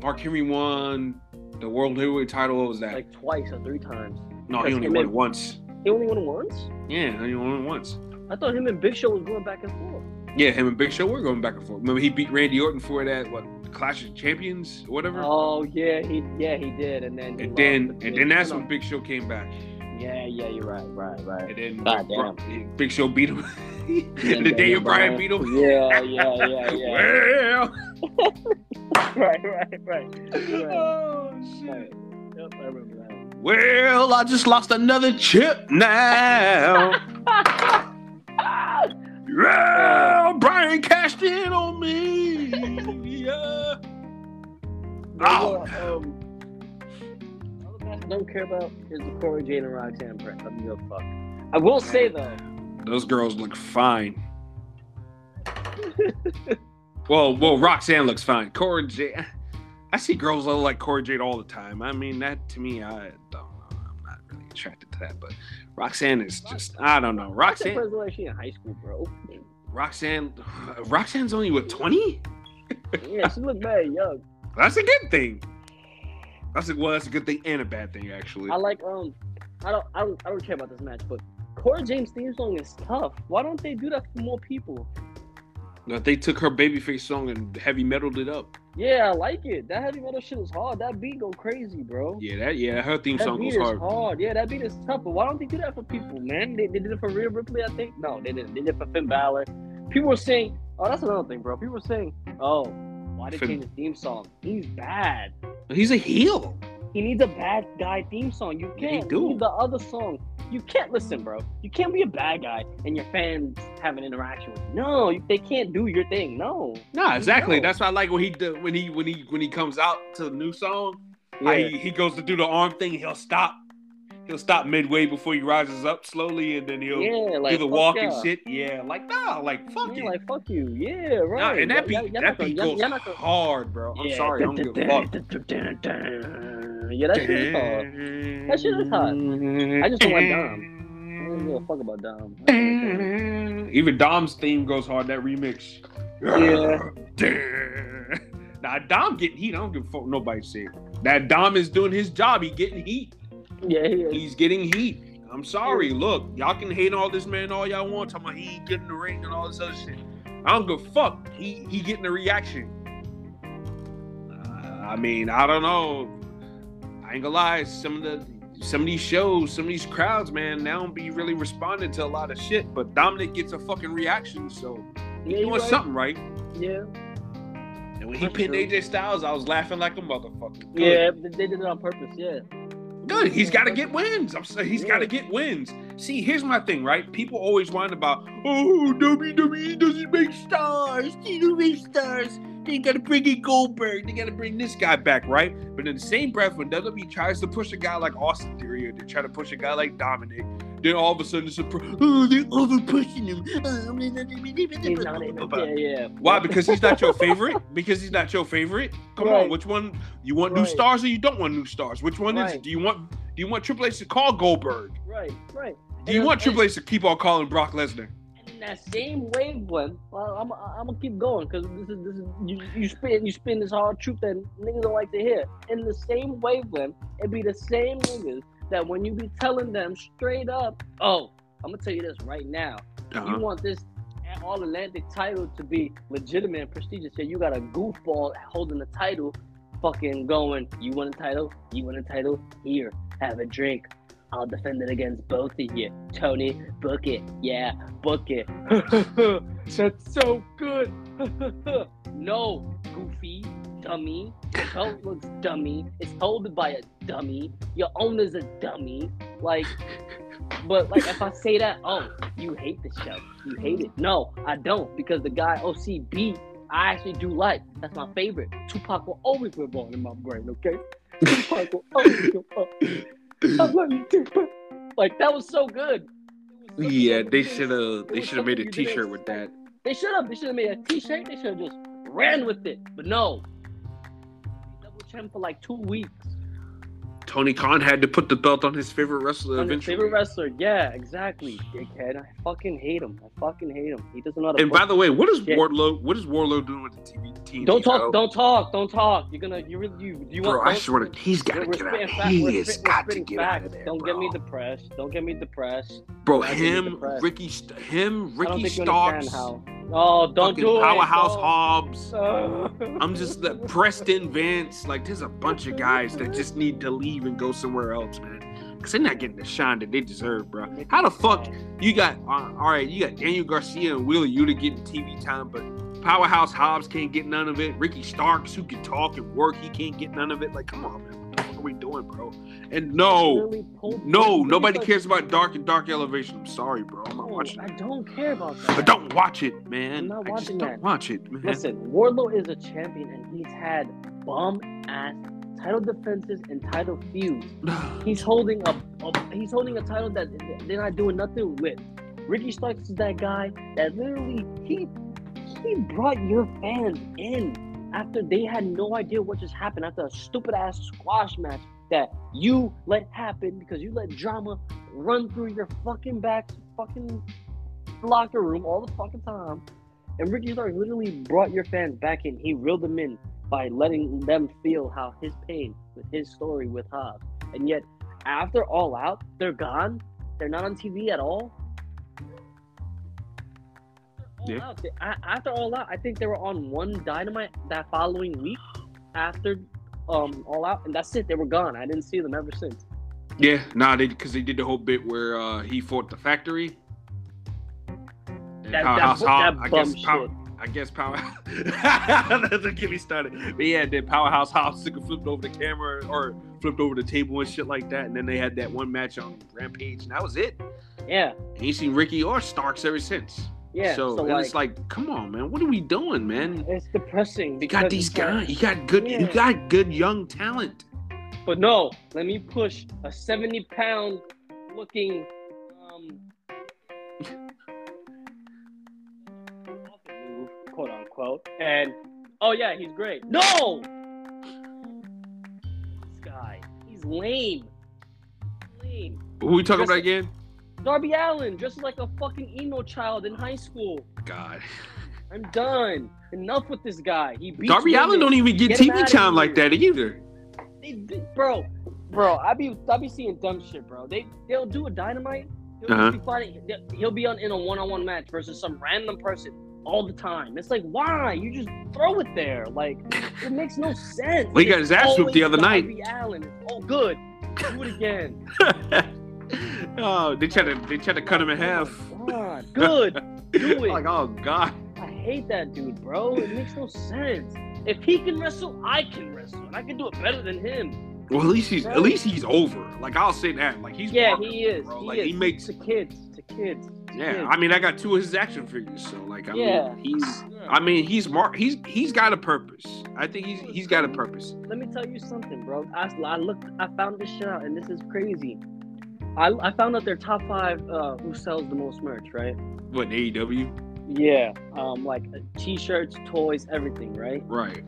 Mark Henry won the world heavyweight title. What was that?
Like twice or three times.
no, he only won it
and-
once.
He only won it once.
Yeah, he only won it once.
I thought him and Big Show was going back and forth.
Yeah, him and Big Show were going back and forth. Remember, he beat Randy Orton for that what Clash of Champions, or whatever.
Oh yeah, he yeah he did, and then he
and then
the
and then that's when Big Show came back.
Yeah yeah you're right right right.
And then
God
Bro-
damn.
Big Show beat him.
And
the
then
Daniel Bryan beat him.
Yeah yeah yeah yeah.
well,
right right right. right.
oh shit.
right. Yep, I remember that.
Well, I just lost another chip now. yeah, Bryan cashed in on me. Yeah. Oh.
Um, all the match I don't care about is the Cora Jade and Roxanne. I don't give a fuck. I will say though,
Those girls look fine. well, well, Roxanne looks fine. Cora Jade, I see girls look like Cora Jade all the time. I mean, that to me, I don't know. I'm not really attracted to that, but Roxanne is just, I don't know.
Roxanne look like she in high school, bro.
Roxanne, Roxanne's only what twenty?
Yeah, she look bad young.
That's a good thing. That's a, well, that's a good thing and a bad thing actually.
I like um, I don't I don't I don't care about this match, but Cora James theme song is tough. Why don't they do that for more people?
No, they took her babyface song and heavy metaled it up.
Yeah, I like it. That heavy metal shit is hard. That beat go crazy, bro.
Yeah, that yeah, her theme
that
song
beat is
hard.
hard. Yeah, that beat is tough. But why don't they do that for people, man? They, they did it for Rhea Ripley, I think. No, they didn't. They did it for Finn Balor. People were saying, oh, that's another thing, bro. People were saying, oh, why did
he
change the theme song? He's bad.
He's a heel.
He needs a bad guy theme song. You can't
do.
the other song. You can't listen, bro. You can't be a bad guy and your fans have an interaction with you. No, they can't do your thing. No.
No, exactly.
No.
That's why I like when he do, when he when he when he comes out to the new song.
Yeah.
He, he goes to do the arm thing. He'll stop. He'll stop midway before he rises up slowly, and then he'll
yeah, like
do the walk
yeah.
and shit. Yeah, like nah, like fuck
Yeah,
it.
like fuck you. Yeah,
Nah,
right.
and that beat
Y'all- y'all
that beat
y'all-
goes hard, bro. I'm
Yeah.
sorry, I don't give a fuck.
Yeah, that shit is hard. That shit is hot. I just don't like Dom. I don't give a fuck about Dom.
Even Dom's theme goes hard. That remix.
Yeah.
Now Dom getting heat. I don't give a fuck. Nobody say that. Dom is doing his job. He getting heat.
Yeah, he is.
He's getting heat. I'm sorry. Look, y'all can hate all this man all y'all want. Talking about he ain't getting the ring and all this other shit. I don't give a fuck. He he getting a reaction. Uh, I mean, I don't know. I ain't gonna lie. Some of the some of these shows, some of these crowds, man, now don't be really responding to a lot of shit. But Dominik gets a fucking reaction, so he
Yeah,
doing
right.
something right.
Yeah.
And when he
That's
pinned
true.
AJ Styles, I was laughing like a motherfucker. Good.
Yeah, they did it on purpose. Yeah.
Good. He's got to get wins. I'm saying he's
Yeah.
got to get wins. See, here's my thing, right? People always whine about, oh, WWE doesn't make stars. They don't make stars. They got to bring in Goldberg. They got to bring this guy back, right? But in the same breath, when WWE tries to push a guy like Austin Theory, or they try to push a guy like Dominik, then all of a sudden it's a, oh, they're over pushing him.
Uh, he's not in it. Yeah, yeah.
Why? Because he's not your favorite? Because he's not your favorite? Come on, which one? You want new
Right.
stars or you don't want new stars? Which one is
Right.
it? Do you want Do you want Triple H to call Goldberg?
Right, right.
Do you
And-
want Triple H to keep on calling Brock Lesnar?
In that same wavelength, well, I'm, I'm gonna keep going because this is this is you, you spin you spin this hard truth that niggas don't like to hear. In the same wavelength, it'd be the same niggas that when you be telling them straight up, oh, I'm gonna tell you this right now.
Uh-huh.
You want this All Atlantic title to be legitimate and prestigious. Yeah, you got a goofball holding the title, fucking going. You want a title? You want a title? Here, have a drink. I'll defend it against both of you. Tony, book it. Yeah, book it. That's so good. no, goofy, dummy. Your belt looks dummy. It's holded by a dummy. Your owner's a dummy. Like, but like if I say that, oh, you hate the show. You hate it. No, I don't because the guy OCB, I actually do like. That's my favorite. Tupac will always live on in my brain. Okay, Tupac will always live on. I love you, Tupac. Like that was so good. Was a
Yeah,
good
they should have. They should have made a
something you didn't
T-shirt with that.
They should have. They should have made a T-shirt. They should have just ran with it. But no. Champ for like two weeks.
Tony Khan had to put the belt on his favorite wrestler
On his favorite wrestler. Yeah, exactly. Dickhead. I fucking hate him. I fucking hate him. He doesn't know how to.
and by the way, what is. Wardlow? What is Wardlow doing with the TV team?
don't talk. Don't talk. Don't talk. You're gonna. You really. You. You
Bro,
want?
I swear to he's got to
We're, we're
get out.
fact-
He has got to get out of there,
Don't
bro.
get me depressed. Don't get me depressed.
Bro,
me
him,
depressed.
Ricky, him, Ricky Starks.
Oh, don't do it.
Powerhouse
don't.
Hobbs. I'm just the Preston Vance. Like, there's a bunch of guys that just need to leave and go somewhere else, man. Cause they're not getting the shine that they deserve, bro. How the fuck you got? Uh, all right, you got Daniel Garcia and Wheeler Yuta getting TV time, but Powerhouse Hobbs can't get none of it. Ricky Starks, who can talk and work, he can't get none of it. Like, come on, man. What the fuck are we doing, bro? And no, no, nobody
like-
cares about Dark and Dark Elevation. I'm sorry, bro. I'm not watching
I don't care about that.
But don't watch it, man.
I'm not watching
don't watch it, man.
Listen, Wardlow is a champion and he's had bum ass title defenses and title feuds. He's holding a, a he's holding a title that they're not doing nothing with. Ricky Starks is that guy that literally he he brought your fans in after they had no idea what just happened after a stupid ass squash match that you let happen because you let drama run through your fucking back fucking locker room all the fucking time. And Ricky Starks literally brought your fans back in. He reeled them in by letting them feel how his pain with his story with Hobbs. And yet, after All Out, they're gone. They're not on TV at all. After All
Yeah.
Out, they- after All Out, I think they were on one Dynamite that following week after um All Out, and that's it. They were gone. I didn't see them ever since.
Yeah, nah, they because they did the whole bit where uh, he fought the factory. And
That-
Powerhouse
that- that
I guess power. I guess power. Don't get me started. But yeah, then Powerhouse and flipped over the camera or flipped over the table and shit like that. And then they had that one match on Rampage, and that was it.
Yeah,
Ain't seen Ricky or Starks ever since.
Yeah.
So,
So,
and
like,
it's like, come on, man, what are we doing, man?
it's depressing
You got these guys. You got good. You got good young talent.
But no, let me push a 70 pound looking um quote unquote. And oh yeah, he's great. No! This guy, he's lame. Lame.
Who we talking
Just-
about again?
Darby Allin, just like a fucking emo child in high school.
God.
I'm done. Enough with this guy. He beats
Darby
Allin
don't even get,
Get
TV time like that either.
They, they- bro, bro, I be I be seeing dumb shit, bro. They they'll do a dynamite. He'll
Uh-huh.
be fighting. he'll- be on in a one on one match versus some random person all the time. It's like why you just throw it there? Like it makes no sense.
Well, he got his ass whooped the other
always
night.
Darby Allin. oh good. Do it again.
oh, they tried to they tried to cut him in half.
Oh God, good. Do it.
like, oh god.
I hate that dude, bro. It makes no sense. If he can wrestle, I can wrestle, and I can do it better than him.
Well, at least he's at least he's over. Like I'll say that. Like he's
Yeah, he is.
Bro.
He
like
is.
he makes.
to kids, to kids. to
Yeah,
kids.
I mean, I got two of his action figures, so like, I
Yeah.
mean, he's.
Yeah.
I mean, he's mar- He's he's got a purpose. I think he's he's got a purpose.
Let me tell you something, bro. I, I looked, I found this shit out, and this is crazy. I, I found out their top five uh, who sells the most merch, right?
What AEW?
Yeah, um, like uh, t-shirts, toys, everything, right?
Right.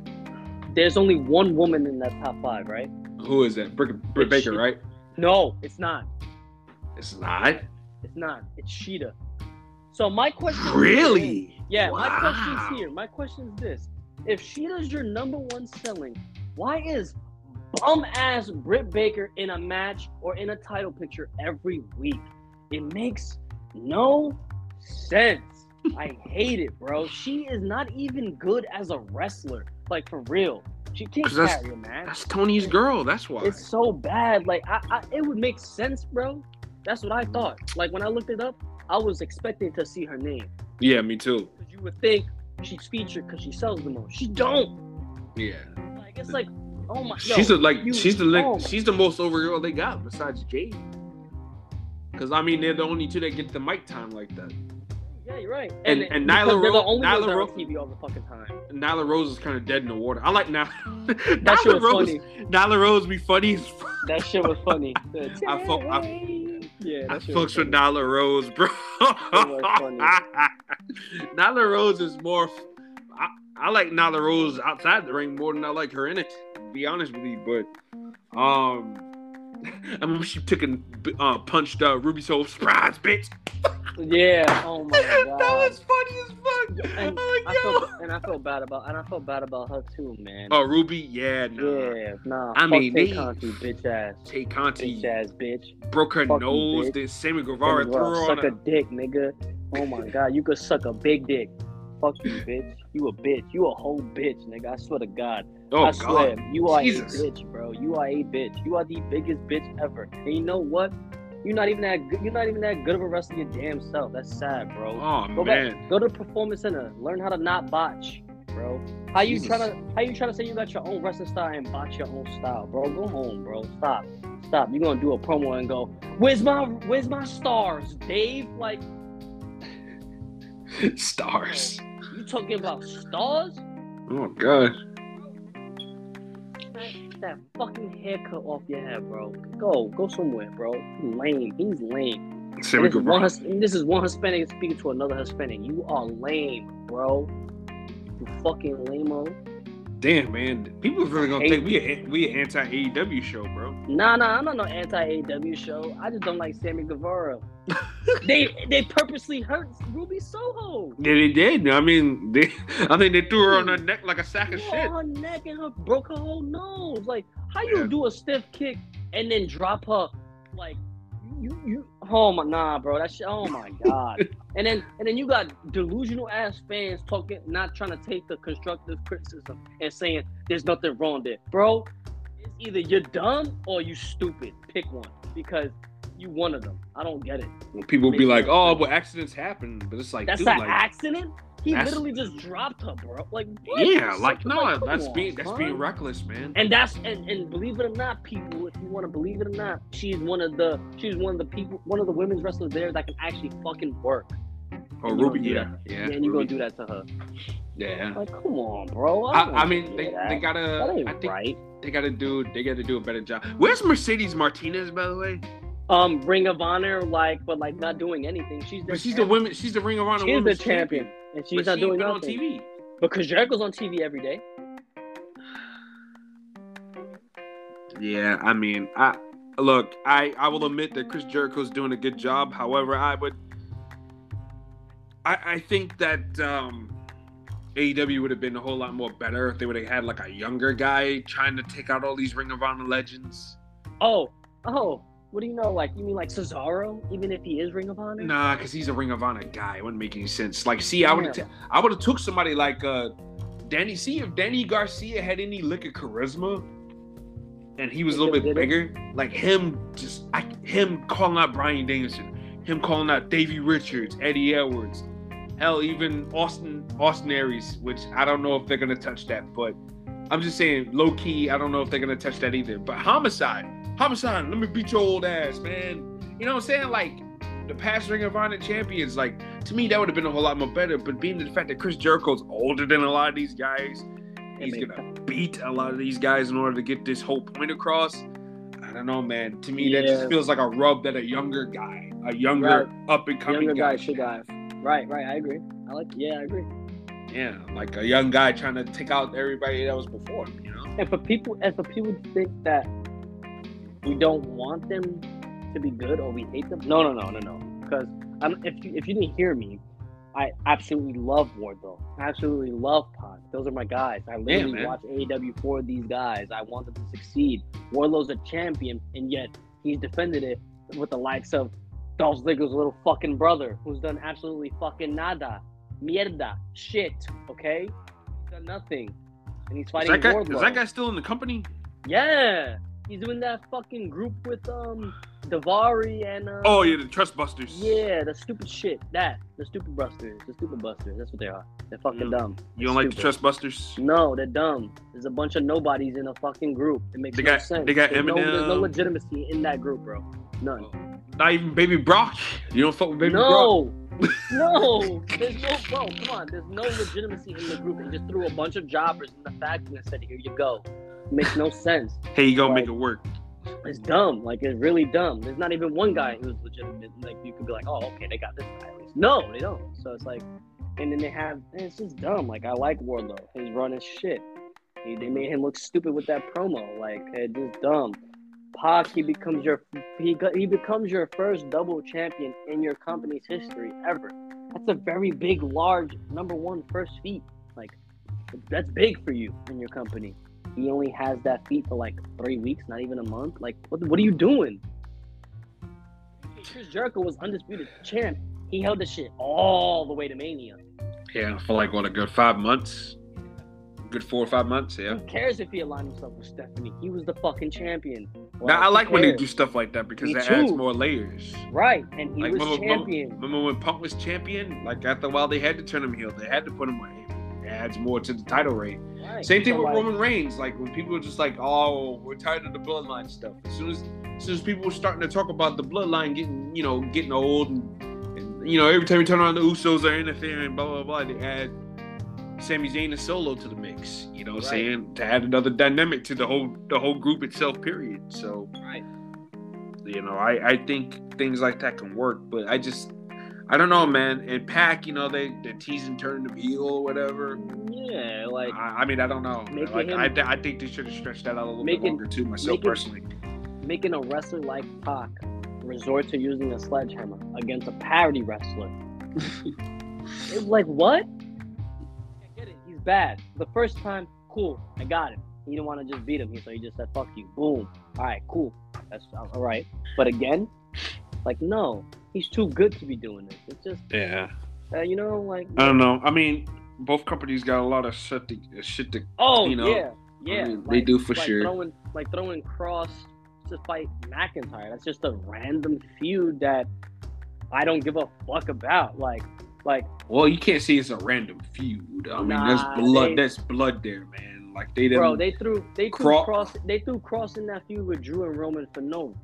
There's only one woman in that top five, right?
Who is that? Britt, Britt
It's
Baker,
she-
right?
No, it's not.
It's not.
It's not. It's Sheeta. So my question. is-
Really?
Yeah, my
Wow.
question's here. My question is this: If Sheeta's your number one selling, why is bum ass Britt Baker in a match or in a title picture every week? It makes no sense. I hate it, bro. She is not even good as a wrestler. Like for real, she can't carry a match.
That's Tony's girl. That's why.
It's so bad. Like I, I, it would make sense, bro. That's what I mm-hmm. thought. Like when I looked it up, I was expecting to see her name
Yeah, me too.
because you would think she's featured because she sells the most. She don't.
Yeah.
Like it's like, oh my.
she's
yo,
the like
you-
she's the like,
oh
she's the most over girl they got besides Jade. Cause I mean they're the only two that get the mic time like that.
Yeah, you're right.
And-
it-
and Nyla
only
Nyla
ones that are
Ro-
on TV all the fucking time.
Nyla Rose is kind of dead in the water. I like Nyla.
That shit was
Rose.
funny.
Nyla Rose be funny.
That shit was funny.
I fuck- I-
yeah,
I
that shit was
fucks with. Nyla Rose, bro. Nyla Rose is more. I, I like Nyla Rose outside the ring more than I like her in it. Be honest with you, but um, I remember she took and uh, punched uh, Ruby Soho surprise, bitch.
Yeah. Oh my god.
that was funny as fuck.
And
oh
I felt and I felt bad about and I felt bad about her too, man.
Oh, Ruby, yeah, no.
Yeah, nah.
I
fuck
mean,
Tay Conti, bitch ass,
Tay
bitch
Conti
ass bitch.
broke her nose.
bitch.
Then Sammy Guevara threw her on
suck
a.
a dick, nigga. Oh my god, you could suck a big dick. Fuck you, bitch. You a bitch. You a whole bitch, nigga. I swear to God.
Oh
I swear,
god.
you are
Jesus.
a bitch, bro. You are a bitch. You are the biggest bitch ever. And you know what? You're not even that good. You're not even that good of a wrestler your damn self. That's sad, bro.
Oh
Go
man.
back. Go to performance center. Learn how to not botch, bro. How you
Jesus.
trying to? How you trying to say you got your own wrestling style and botch your own style, bro? Go home, bro. Stop. Stop. You're gonna do a promo and go, "Where's my Where's my stars, Dave?" Like
Stars.
you talking about stars?
Oh god.
That fucking haircut off your head, bro. Go, go somewhere, bro. He's lame. He's lame. This is, one,
Guevara.
His- and this is one Hispanic speaking to another Hispanic. You are lame, bro. You fucking lame
Damn man, people are really gonna think we a, we an anti AEW show, bro.
Nah, nah, I'm not no anti AEW show. I just don't like Sammy Guevara. they they purposely hurt Ruby Soho.
Yeah, they did. I mean, they, I think they threw her on her neck like a sack of shit.
her neck and her broke her whole nose. Like, how you
Yeah.
do a stiff kick and then drop her? Like, you you oh my nah, bro. That shit. Oh my god. and then and then you got delusional ass fans talking, not trying to take the constructive criticism and saying there's nothing wrong there, bro. It's either you're dumb or you stupid. Pick one because you one of them. I don't get it.
People be like, "Oh, well, accidents happen," but it's like,
That's
dude,
an
like,
accident. He
That's-
literally just dropped her, bro. Like, what?
yeah, like, no,
on,
that's
come
being that's
son.
being reckless, man.
And that's and, and believe it or not, people, if you want to believe it or not, she's one of the she's one of the people, one of the women's wrestlers there that can actually fucking work.
Oh, Ruby, yeah, yeah,
Yeah, and you gonna do that to her?
yeah.
Like, come on, bro.
I, I mean, they,
that.
they gotta. I think
right.
they gotta do. They gotta do a better job. Where's Mercedes Martinez, by the way?
Um, Ring of Honor, like, but like not doing anything. She's the
But she's the women. She's the Ring of Honor.
She's the
Women's
champion, and she's
but
not
she
doing
been
nothing.
on TV.
Because Jericho's on TV every day.
Yeah, I mean, I look, I I will admit that Chris Jericho's doing a good job. However, I would, I I think that um, AEW would have been a whole lot more better if they would have had like a younger guy trying to take out all these Ring of Honor legends.
Oh, oh, what do you know? Like, you mean like Cesaro? Even if he is Ring of Honor?
Nah, because he's a Ring of Honor guy. It wouldn't make any sense. Like, see, I would have,
Damn.
I would have took somebody like uh, Danny. See if Danny Garcia had any lick of charisma, and he was a little bit
it?
bigger, like him, just I, him calling out Bryan Danielson, him calling out Davey Richards, Eddie Edwards, hell, even Austin Austin Aries, which I don't know if they're gonna touch that, but I'm just saying, low key, I don't know if they're gonna touch that either. But Homicide, Homicide, let me beat your old ass, man. You know what I'm saying? Like the past Ring of Honor champions, like to me, that would have been a whole lot more better. But being the fact that Chris Jericho's older than a lot of these guys, he's
mean,
gonna beat a lot of these guys in order to get this whole point across. I don't know, man. To me, that
Yeah.
just feels like a rub that a younger guy, a younger up and coming guy,
guy should have. Right, right. I agree. I like. Yeah, I agree.
Yeah, like a young guy trying to take out everybody that was before him. You know?
And for people, and for people to think that we don't want them to be good or we hate them. No, no, no, no, no. Because um, if you, if you didn't hear me, I absolutely love Wardlow. I absolutely love Pac. Those are my guys. I literally watch AEW for these guys. I want them to succeed. Wardlow's a champion, and yet he's defended it with the likes of Dolph Ziggler's little fucking brother, who's done absolutely fucking nada, mierda, shit. Okay, he's done nothing, and he's
Is
fighting
that, guy,
Wardlow.
is that guy still in the company?
Yeah, he's doing that fucking group with um Daivari and uh,
Oh yeah, the Trust Busters.
yeah, the stupid shit. That the stupid busters, the stupid busters. That's what they are. They're fucking
Mm.
dumb.
You don't like the
Stupid.
Trust Busters?
No, they're dumb. There's a bunch of nobodies in a fucking group. It makes
They
no
got-
sense.
they got
there's, no, there's no legitimacy in that group, bro. None.
Not even Baby Brock. You don't fuck with Baby Brock.
no, no. There's no bro. Come on. There's no legitimacy in the group. They just threw a bunch of jobbers in the factory and said, "Here you go." Makes no sense.
Hey, you gonna
Like-
make it work?
It's dumb. Like it's really dumb. There's not even one guy who's legitimate. Like you could be like, oh, okay, they got this guy. No, they don't. So it's like, and then they have. It's just dumb. Like I like Wardlow. His run is shit. He, they made him look stupid with that promo. Like it's just dumb. Pac, he becomes your he he becomes your first double champion in your company's history ever. That's a very big, large number one first feat. Like that's big for you in your company. He only has that feat for like three weeks, not even a month. Like, what, what are you doing? Chris Jericho was undisputed champ. He held the shit all the way to Mania.
Yeah, for like what a good five months. Good four or five months. Yeah.
Who cares if he aligned himself with Stephanie? He was the fucking champion.
Now I like when they do stuff like that because
Me
that adds more layers.
right, and he
Like
was
remember,
champion.
remember when Punk was champion? Like after a while, they had to turn him heel. They had to put him on. Adds more to the title reign.
Right.
Same thing
So,
with
like,
Roman Reigns. Like when people were just like, "Oh, we're tired of the bloodline stuff." As soon as, as soon as people were starting to talk about the bloodline getting, you know, getting old, and, and you know, every time you turn on the Usos are interfering, blah blah blah. They add Sami Zayn and Solo to the mix. You know, what I'm
Right.
saying to add another dynamic to the whole the whole group itself. Period. So
Right.
you know, I I think things like that can work, but I just. I don't know, man. And Pac, you know, they they're teasing turning him heel or whatever.
Yeah, like
I, I mean, I don't know. Like,
him-
I, I think they should have stretched that out a little bit
Making-
longer too. Myself
making-
personally.
making a wrestler like Pac resort to using a sledgehammer against a parody wrestler. it's like what? I get it. He's bad. The first time, cool. I got him. He didn't want to just beat him, so he just said, "Fuck you." Boom. All right, cool. That's all right. But again, like no, he's too good to be doing this. It's just,
Yeah.
uh, you know, like
I don't know. I mean, both companies got a lot of shit to shit to.
oh
you know,
yeah, yeah.
I mean, they do for
like
sure.
Throwing like throwing Kross to fight McIntyre. That's just a random feud that I don't give a fuck about. Like, like
Well, you can't say it's a random feud. I mean,
Nah,
there's blood.
they-
there's blood there, man. Like they didn't.
bro, they threw they threw
Cro-
Kross they threw Kross in that feud with Drew and Roman for no reason.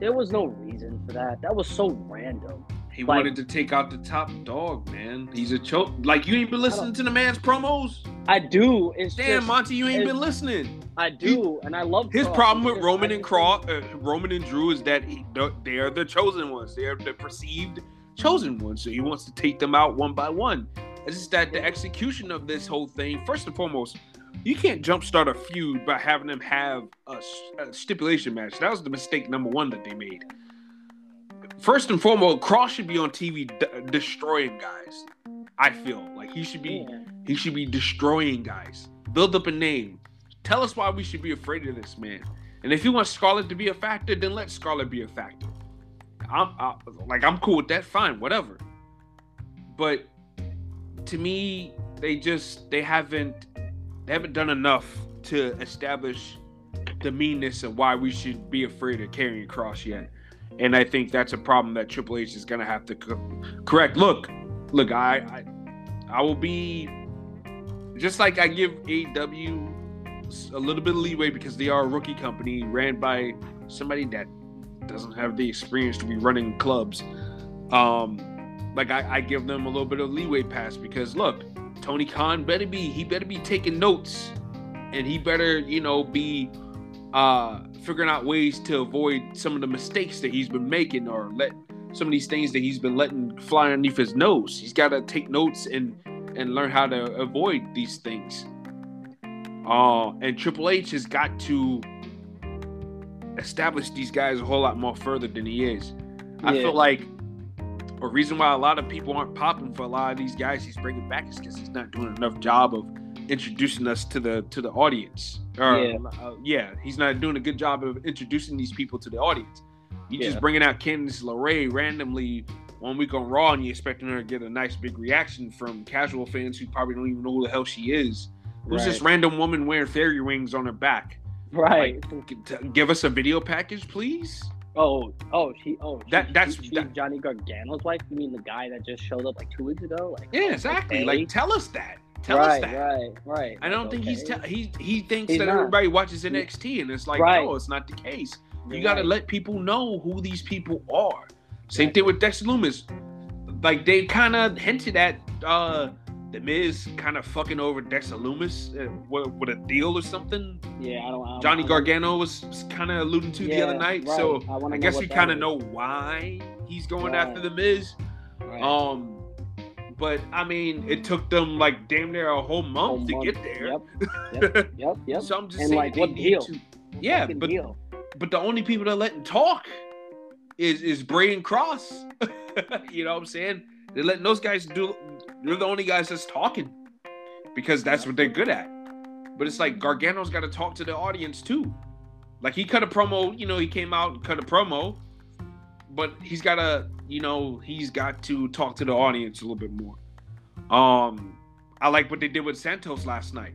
There was no reason for that. That was so random.
he
like-
wanted to take out the top dog, man. He's a choke. Like you ain't been listening to the man's promos.
I do. It's
Damn,
just,
Monty, you ain't been listening.
I do, and I love
His
Kross.
problem with Roman and Kross, uh, Roman and Drew, is that he, they are the chosen ones. They are the perceived chosen ones. So he wants to take them out one by one. It's just that the execution of this whole thing, first and foremost, you can't jumpstart a feud by having them have a stipulation match. That was the mistake number one that they made. First and foremost, Kross should be on TV d- destroying guys. I feel like he should be
Yeah.
he should be destroying guys. Build up a name. Tell us why we should be afraid of this man. And if you want Scarlett to be a factor, then let Scarlett be a factor. I'm I, like I'm cool with that. Fine, whatever. But to me, they just they haven't they haven't done enough to establish the meanness of why we should be afraid of Karrion Kross yet. And I think that's a problem that Triple H is gonna have to co- correct. Look, look, I, I I will be just like I give AEW a little bit of leeway because they are a rookie company ran by somebody that doesn't have the experience to be running clubs. Um, like I, I give them a little bit of leeway pass because look, Tony Khan better be he better be taking notes, and he better you know be uh figuring out ways to avoid some of the mistakes that he's been making or let some of these things that he's been letting fly underneath his nose. He's got to take notes and and learn how to avoid these things. Uh, and Triple H has got to establish these guys a whole lot more further than he is. I feel like a reason why a lot of people aren't popping for a lot of these guys he's bringing back is because he's not doing enough job of introducing us to the to the audience. Or,
Yeah.
uh, yeah, he's not doing a good job of introducing these people to the audience. You
Yeah.
just bringing out Candice LeRae randomly one week on Raw, and you expecting her to get a nice big reaction from casual fans who probably don't even know who the hell she is. Who's
Right.
this random woman wearing fairy rings on her back?
Right.
T- Give us a video package, please.
Oh, oh, she, oh, she,
That- that's-
she, she's
that-
Johnny Gargano's wife. You mean the guy that just showed up like two weeks ago? Like,
Yeah, exactly.
okay.
Like, tell us that. Tell
right,
us that.
right, right.
I don't
Like,
think he's
okay.
te- he he thinks
He's
that
not.
everybody watches NXT, and it's like
Right.
no, it's not the case. You got to
right.
let people know who these people are. Same thing with Dexter Lumis. Like they kind of hinted at uh the Miz kind of fucking over Dexter Lumis uh, with, with a deal or something.
Yeah, I don't. I don't
Johnny
I don't-
Gargano was, was kind of alluding to the other night.
right.
So
I,
I guess we kind of know why he's going
Right.
after the Miz.
Right.
Um, but I mean, it took them like damn near a whole month
Whole
to
month.
get there.
Yep, yep, yep, yep.
So I'm just
And,
saying,
like, what
need
deal?
to- yeah, but
deal.
but the only people that letting talk is is Bray and Kross. you know what I'm saying? They're letting those guys do. They're the only guys that's talking because that's what they're good at. But it's like Gargano's got to talk to the audience too. Like he cut a promo. You know, he came out and cut a promo, but he's got to. You know, he's got to talk to the audience a little bit more. Um, I like what they did with Santos last night.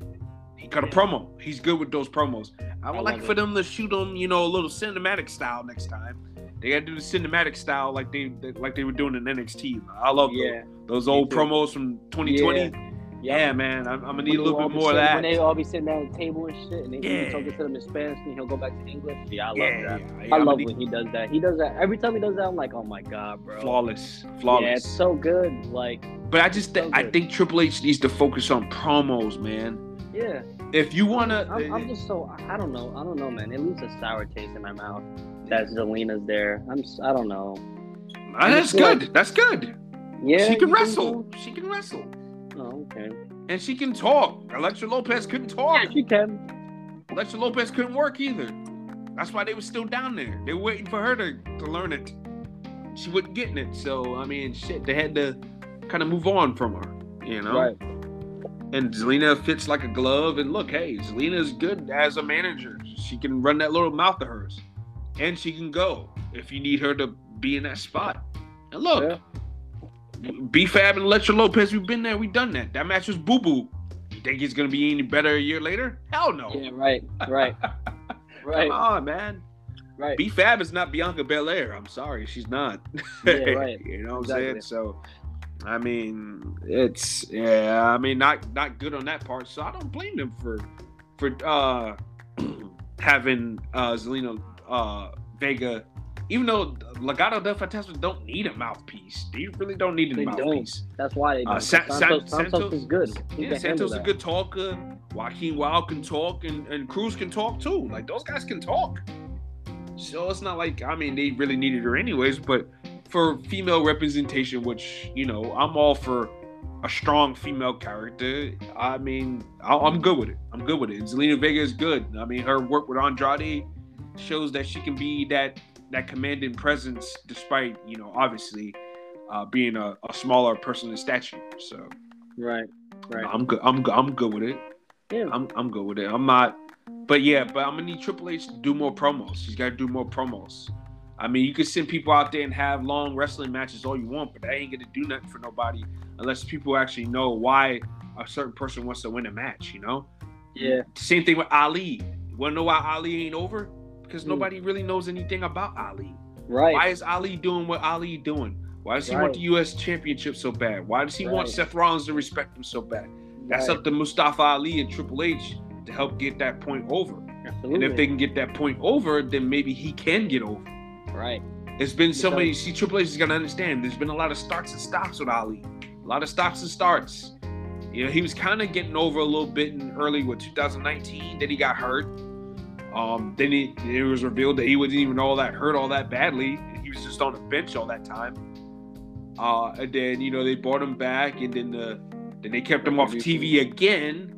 He cut a promo. He's good with those promos. I would
I
like for
it.
them to shoot them, you know, a little cinematic style next time. They got to do the cinematic style like they like they were doing in NXT. I love
Yeah.
those, those old
too.
promos from 2020.
Yeah.
Yeah, man, I'm, I'm gonna
When
need a
they
little bit more of that.
When they all be sitting down at the table and shit, and they
Yeah.
talking to them in Spanish, and he'll go back to English. Yeah, I love
yeah,
that.
yeah,
I
I'm gonna
love
need-
when he does that. He does that every time he does that. I'm like, oh my god, bro.
flawless, flawless.
Yeah, it's so good. Like,
but I just
so
I think Triple H needs to focus on promos, man.
yeah.
If you wanna,
I'm, I'm eh, just so I I don't know. I don't know, man. It leaves a sour taste in my mouth that Zelina's there. I'm. I don't know.
Ah, that's good. That's good.
Yeah,
she can wrestle. She can wrestle.
Oh, okay.
and she can talk. Elektra Lopez couldn't talk.
Yeah, she can.
Elektra Lopez couldn't work either. That's why they were still down there. They were waiting for her to, to learn it. She wasn't getting it. So, I mean, shit, they had to kind of move on from her, you know?
Right.
And Zelina fits like a glove. And look, hey, Zelina's good as a manager. She can run that little mouth of hers. And she can go if you need her to be in that spot. And look,
Yeah.
B Fab and Elektra Lopez, we've been there, we've done that. That match was boo boo. You think it's going to be any better a year later? Hell no.
Yeah. Right. Right. Right.
Come on, man.
Right.
B Fab is not Bianca Belair. I'm sorry, she's not.
Yeah, right.
you know what
Exactly.
I'm saying? So, I mean, it's yeah. I mean, not not good on that part. So I don't blame them for for uh having uh Zelina uh Vega. Even though Legado del Fantasma don't need a mouthpiece, they really don't need a
They don't.
mouthpiece.
That's why they.
Uh,
don't.
Sa- Sa-
Santos, Santos,
Santos-
is good. He
Yeah, Santos is a good talker. Joaquin Wilde can talk, and, and Cruz can talk too. Like those guys can talk. So it's not like I mean they really needed her anyways. But for female representation, which you know I'm all for a strong female character. I mean I- I'm good with it. I'm good with it. Zelina Vega is good. I mean her work with Andrade shows that she can be that that commanding presence, despite you know obviously uh, being a, a smaller person in stature. So.
Right. Right.
I'm good. I'm good. I'm good with it.
Yeah.
I'm I'm good with it. I'm not. But yeah, but I'm gonna need Triple H to do more promos. He's got to do more promos. I mean, you can send people out there and have long wrestling matches all you want, but that ain't gonna do nothing for nobody unless people actually know why a certain person wants to win a match. You know.
Yeah.
Same thing with Ali. You wanna know why Ali ain't over? Because
Hmm.
nobody really knows anything about Ali.
Right.
Why is Ali doing what Ali doing? Why does he want the U.S. Championship so bad? Why does he want Seth Rollins to respect him so bad? That's
right.
up to Mustafa Ali and Triple H to help get that point over.
Absolutely.
And if they can get that point over, then maybe he can get over.
Right.
It's been so many. See, Triple H is gonna understand. There's been a lot of starts and stops with Ali. A lot of stops and starts. You know, he was kind of getting over a little bit in early with 2019. Then he got hurt. Um, then he, it was revealed that he wasn't even all that hurt all that badly. He was just on the bench all that time. Uh, and then you know they brought him back, and then the then they kept him off TV again.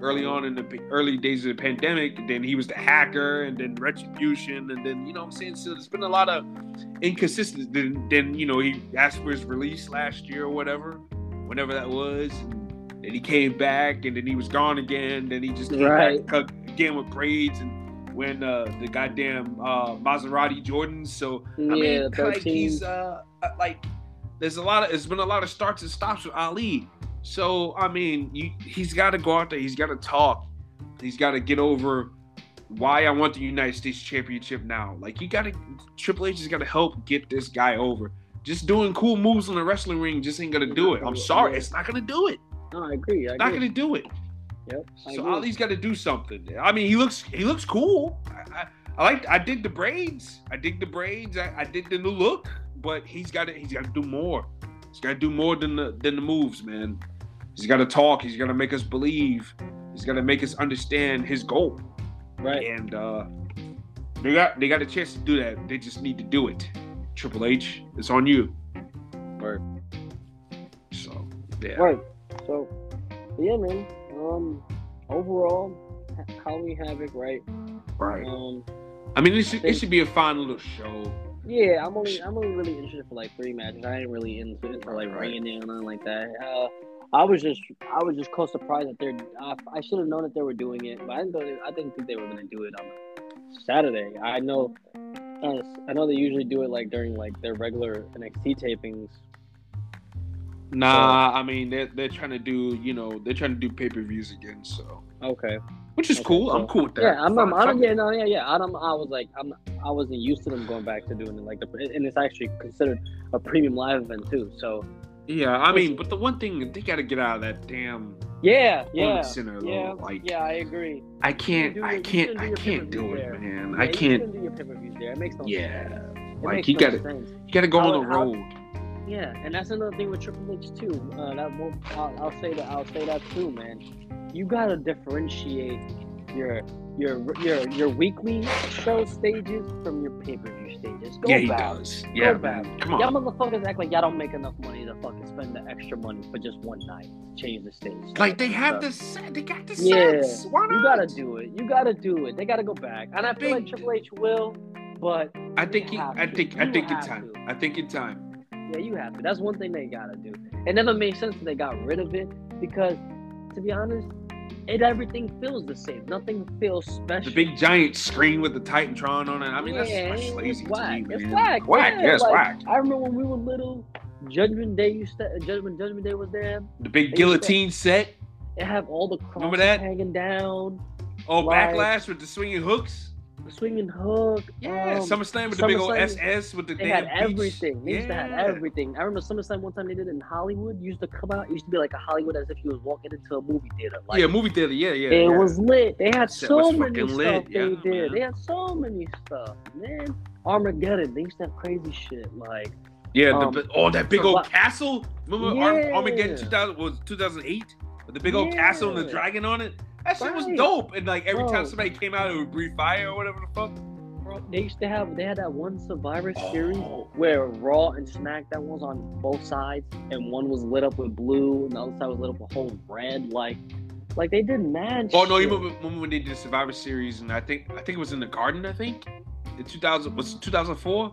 early on in the early days of the pandemic. And then he was the hacker, and then retribution, and then you know what I'm saying. So there's been a lot of inconsistency. Then, then you know he asked for his release last year or whatever, whenever that was. And then he came back, and then he was gone again. Then he just came
Right.
back again with braids and when uh, the goddamn uh, Maserati Jordans. So I
yeah,
mean, like he's uh uh, like there's a lot of there's been a lot of starts and stops with Ali. So I mean, you, he's got to go out there. He's got to talk. He's got to get over why I want the United States Championship now. Like you got to Triple H has got to help get this guy over. Just doing cool moves on the wrestling ring just ain't gonna do it. I'm sorry, it's not gonna do it.
No, I agree. I
Not
agree.
gonna do it.
Yep. I
So
agree.
Ali's got to do something. I mean, he looks he looks cool. I, I, I like I dig the braids. I dig the braids. I, I dig the new look. But he's got to he's got to do more. He's got to do more than the than the moves, man. He's got to talk. He's got to make us believe. He's got to make us understand his goal.
right.
And uh, they got they got a chance to do that. They just need to do it. Triple H, it's on you.
Word.
So yeah.
Right. So, yeah, man. Um, overall, Ha- Halloween Havoc, right?
Right.
Um,
I mean, it should it should be a fun little show.
yeah, I'm only I'm only really interested for like three matches. I ain't really into, into like
Right.
ringing in or nothing like that. Uh, I was just I was just close surprised that they're. I, I should have known that they were doing it, but I didn't. Know, I didn't think they were gonna do it on Saturday. I know. Uh, I know they usually do it like during like their regular NXT tapings.
Nah, I mean they're they're trying to do you know they're trying to do pay per views again, so
Okay.
which is
Okay,
cool. I'm cool with that.
Yeah, I'm. I'm, I don't. Yeah, no, yeah, yeah. I don't. I was like, I'm. I wasn't used to them going back to doing it like the, and it's actually considered a premium live event too. So
yeah. I mean, but the one thing they got to get out of that damn
yeah,
yeah,
yeah,
though. like
yeah. I agree.
I can't, I can't, I can't do it,
there.
man.
Yeah,
I can't.
do your there. It makes no sense.
Yeah,
It
like you gotta,
sense.
you gotta go
How-
on the
how-
road.
Yeah, and that's another thing with Triple H too. Uh, that will, I'll, I'll say that I'll say that too, man. You gotta differentiate your your your your weekly show stages from your pay per view stages. Go
yeah, he
back.
does. Yeah,
back.
man. Come on.
Y'all motherfuckers act like y'all don't make enough money to fucking spend the extra money for just one night. Change the stage.
Like they have
So,
the set. They got the
Yeah,
sets. Why not?
You gotta do it. You gotta do it. They gotta go back. And I feel like Triple H will, but
I think. He, I think. I think in time. I think in time.
Yeah, you have to. That's one thing they gotta do. It never made sense that they got rid of it because, to be honest, it everything feels the same. Nothing feels special.
The big giant screen with the Titantron on it. I mean, that's,
Yeah,
that's
it's
lazy to
whack.
me,
It's whack,
Whack.
yeah,
it's
like-
whack.
I remember when we were little. Judgment Day used to Judgment Judgment Day was there.
The big
used to-
guillotine set.
It have all the
Remember
crosses
that?
hanging down,
Oh,
Like-
backlash with the swinging hooks.
Swinging hook.
Yeah,
um,
SummerSlam with the big old SS with the
They
damn
had
beach.
everything. They used to have everything. I remember SummerSlam one time they did it in Hollywood. Used to come out. It used to be like a Hollywood as if you was walking into a movie theater. Like,
yeah, movie theater. Yeah, yeah.
it
yeah.
was lit. They had
Set
so many stuff
lit,
they
yeah,
did.
man.
They had so many stuff, man. Armageddon. They used to have crazy shit. Like
Yeah,
Um,
the, oh, that big old castle. Remember
Yeah.
Armageddon 2000 was 2008 with the big old castle and the dragon on it. That shit was dope. And like every
Bro.
time somebody came out, it would breathe fire or whatever the fuck.
bro, they used to have. They had that one Survivor series
Oh.
where Raw and SmackDown was on both sides, and one was lit up with blue, and the other side was lit up with whole red. Like, like they did mad.
Oh no, you remember, remember when they did the Survivor Series? And I think I think it was in the Garden. I think in 2000 was 2004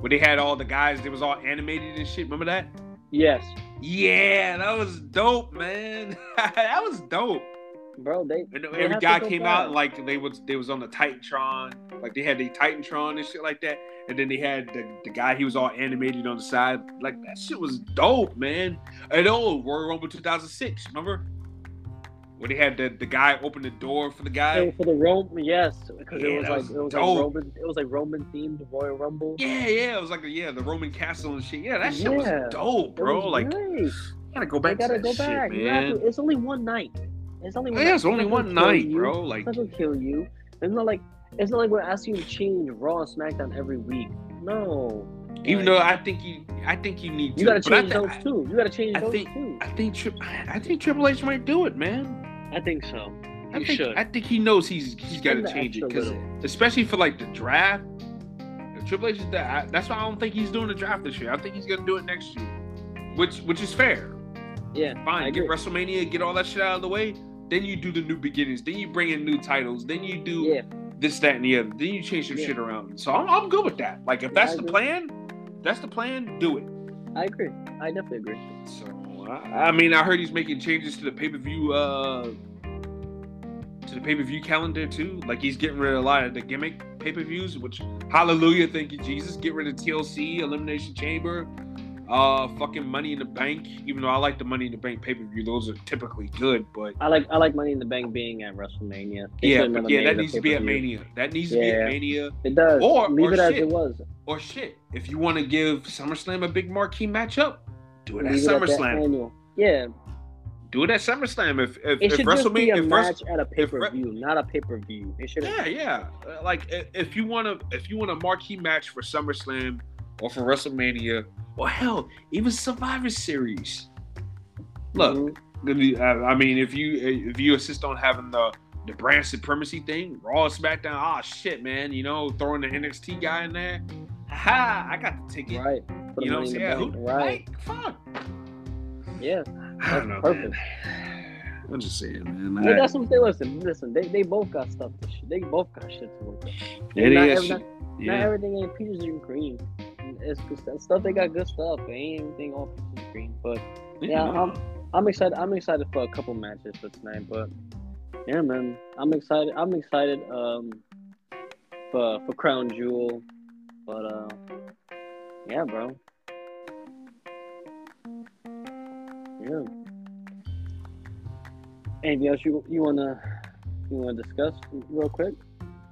where they had all the guys. They was all animated and shit. Remember that?
Yes,
Yeah, that was dope, man. that was dope.
Bro. They
And
They
every guy came out like they was they was on the Titantron, like they had the Titantron and shit like that. And then they had the, the guy he was all animated on the side. Like that shit was dope, man. And oh, Royal Rumble 2006, remember? When they had the, the guy open the door for the guy.
for the Roman. Yes, because
Yeah,
it was like
was
it was
dope.
like Roman. It was like Roman themed Royal Rumble.
Yeah, yeah, it was like yeah, the Roman castle and shit. Yeah, that shit
Yeah.
was dope, bro.
was
Like, you gotta go back
gotta
to that
go
shit,
back. You have
man.
to. It's only one night. It's only one.
Yeah,
night.
it's only one night,
you.
bro. Like,
It's not gonna kill you. It's not like it's not like we're asking you to change Raw and SmackDown every week. No.
even
Like,
though I think you, I think you need to.
you gotta change
thi-
those too. You gotta change
I
those
think-
too.
I think Tri- I think Triple H might do it, man.
I think so.
I
You
think
should.
I think he knows he's he's got to change it because especially for like the draft. if Triple H is that. That's why I don't think he's doing the draft this year. I think he's gonna do it next year, which which is fair.
Yeah.
Fine,
I
get. WrestleMania, get all that shit out of the way. Then you do the new beginnings, then you bring in new titles, then you do
Yeah,
this, that, and the other. Then you change some
Yeah.
shit around. So I'm, I'm good with that. Like if that's the plan, that's the plan, do it.
I agree. I definitely agree.
So I, I mean, I heard he's making changes to the pay per view, uh, to the pay per view calendar too. Like he's getting rid of a lot of the gimmick pay per views. Which hallelujah, thank you Jesus. Get rid of TLC, Elimination Chamber, uh, fucking Money in the Bank. Even though I like the Money in the Bank pay per view, those are typically good. But
I like I like Money in the Bank being at WrestleMania. They
yeah, but yeah, that needs to be at. Mania. That needs to be at Mania.
It does.
Or-
leave
or
it as
shit.
it was.
Or shit, if you want to give SummerSlam a big marquee matchup, do it at
Leave at
SummerSlam.
Yeah,
Do it at SummerSlam. If if,
it
if
should just be
WrestleMania,
a
if
match at a pay per view, not a pay per view. It should.
Yeah, yeah. Like if you want to, if you want a marquee match for SummerSlam or for WrestleMania, or hell, even Survivor Series. Look,
Mm-hmm.
I mean, if you if you insist on having the the brand supremacy thing, Raw, SmackDown, ah, shit, man, you know, throwing the NXT guy in there, ha, I got the ticket.
right. Put
You know what I'm saying?
the
Yeah,
Bank.
who,
Right.
like, fuck.
Yeah.
I don't know,
perfect.
man. I'm just saying, man.
Yeah,
I-
that's what they listen. Listen, they, they both got stuff to sh- They both got shit to work
it
not,
is.
every- not, not
yeah.
everything ain't peaches and cream. It's good stuff. They got good stuff. Ain't all peaches and cream. But yeah, I'm I'm excited. I'm excited for a couple matches for tonight. But yeah, man, I'm excited. I'm excited. Um, for for Crown Jewel. But uh, yeah, bro. Yeah. Anything else you you wanna you wanna discuss real quick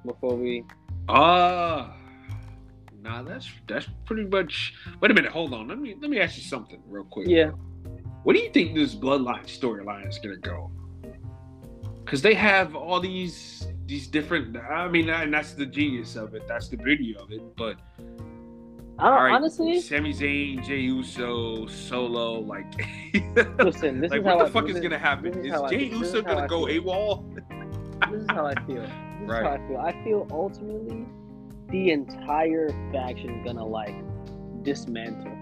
before we?
Uh nah, that's that's pretty much. Wait a minute, hold on. Let me let me ask you something real quick.
Yeah.
What do you think this bloodline storyline is gonna go? Because they have all these these different. I mean, and that's the genius of it. That's the beauty of it. But
I don't,
all right,
honestly.
Sami Zayn, Jey Uso, Solo, like,
Listen, this
like
is
what
how
the
I-
fuck
this
is gonna happen? Is
how I-
Jey Uso
is
gonna go. AWOL?
This is how I feel. This
Right.
is how I feel. I feel ultimately the entire faction is gonna like dismantle.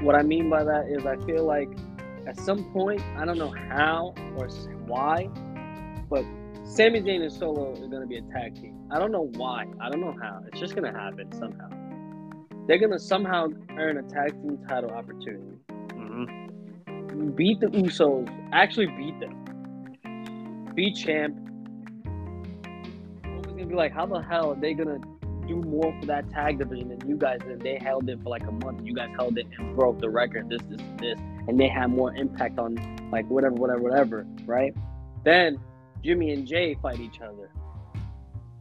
What I mean by that is I feel like at some point, I don't know how or why, but Sami Zayn and Solo are gonna be a tag team. I don't know why. I don't know how. It's just gonna happen somehow. They're gonna somehow earn a tag team title opportunity.
Mm-hmm.
beat the Usos, actually beat them, be champ. Roman's gonna be like, how the hell are they gonna do more for that tag division than you guys did? They held it for like a month. You guys held it and broke the record. This, this, this, and they had more impact on like whatever, whatever, whatever. Right? Then Jimmy and Jey fight each other.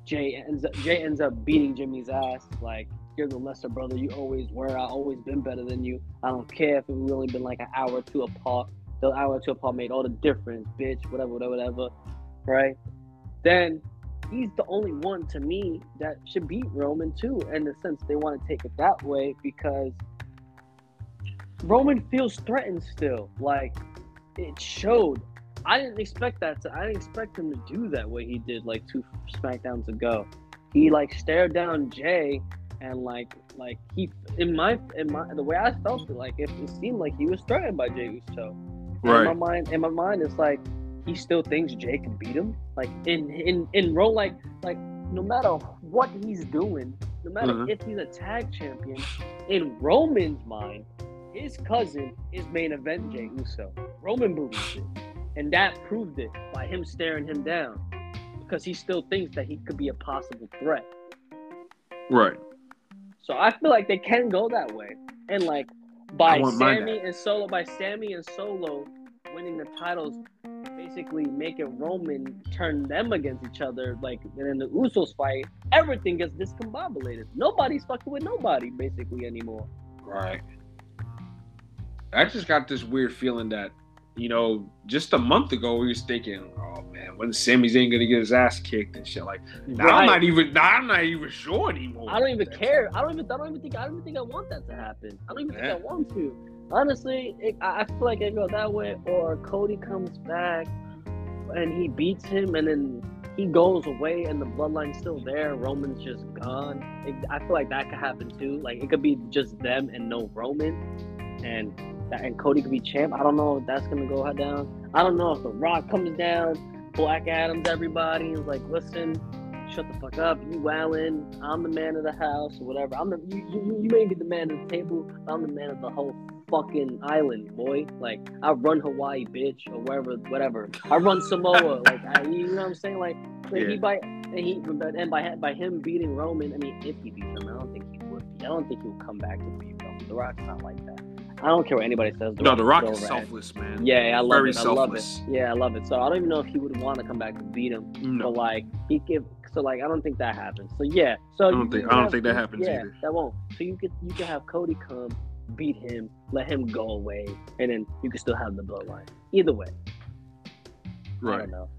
Jey ends up, Jey ends up beating Jimmy's ass. Like you're the lesser brother you always were. I always been better than you. I don't care if we only been like an hour or two apart. The hour or two apart made all the difference, bitch. Whatever, whatever, whatever. Right? Then he's the only one to me that should beat Roman too. In the sense they want to take it that way because Roman feels threatened still. Like it showed. I didn't expect that. To, I didn't expect him to do that way he did like two Smackdowns ago. He like stared down Jey and like like he in my in my the way I felt it like it, it seemed like he was threatened by Jey Uso. In my mind, in my mind, it's like he still thinks Jey can beat him. Like in in in role, like like no matter what he's doing, no matter
Mhm.
if he's a tag champion, in Roman's mind, his cousin is main event Jey Uso. Roman believes it, and that proved it by him staring him down because he still thinks that he could be a possible threat.
Right.
So I feel like they can go that way, and like by Sami and Solo, by Sami and Solo winning the titles, basically making Roman turn them against each other. Like and then the Usos fight, everything gets discombobulated. Nobody's fucking with nobody basically anymore.
Right. I just got this weird feeling that, you know, just a month ago we was thinking, oh man, when Sami Zayn gonna get his ass kicked and shit like. Now I'm not even. Now I'm not even sure anymore.
I don't even care. I don't even. I don't even think. I don't even think I want that to happen. I don't even
Yeah.
think I want to. Honestly, it, I I feel like it go that way, or Cody comes back and he beats him, and then he goes away, and the bloodline's still there. Roman's just gone. It, I feel like that could happen too. Like it could be just them and no Roman, and and Cody could be champ. I don't know if that's gonna go down. I don't know if The Rock comes down. Black Adams everybody. Was like, listen, shut the fuck up. You wildin'. I'm the man of the house or whatever. I'm the you, you, you may be the man of the table. I'm the man of the whole fucking island, boy. Like I run Hawaii, bitch, or wherever, whatever. I run Samoa. like I, you know what I'm saying? Like, like
Yeah.
he by and he and by by him beating Roman. I mean, if he beats him, I don't think he would. Be. I don't think he would come back to beat Roman. The Rock's not like that. I don't care what anybody says.
No, The Rock
is
is selfless, man.
Yeah, I love
Very
it. I love it. Yeah, I love it. So I don't even know if he would want to come back to beat him.
No,
But like he give so like I don't think that happens. So yeah. So
I don't think- I don't
have-
think that happens
yeah,
either.
That won't. So you could you could have Cody come, beat him, let him go away, and then you can still have the bloodline. Either way. I
right.
don't know.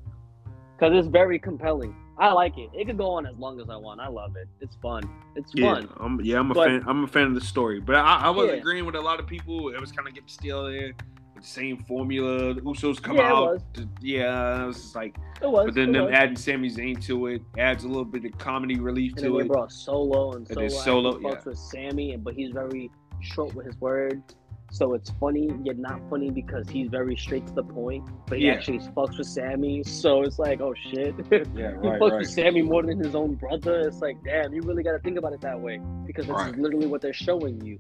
Cause it's very compelling. I like it. It could go on as long as I want. I love it. It's fun. It's
Yeah,
fun.
I'm, yeah, I'm a
But-
fan. I'm a fan of the story, but I, I was
Yeah.
agreeing with a lot of people. It was kind of getting still there, the same formula. The Usos come
Yeah,
out. to- yeah, it was just like,
It was.
but then them
was.
adding Sami Zayn to it adds a little bit of comedy relief
And then
to
they
it.
brought Solo, and
It
Solo,
Solo,
fucks with Sami, but he's very short with his words. So it's funny, yet not funny because he's very straight to the point. But he
Yeah.
actually fucks with Sami, so it's like, oh shit.
Yeah,
he fucks with Sami more than his own brother. It's like, damn, you really got to think about it that way because this
Right.
is literally what they're showing you.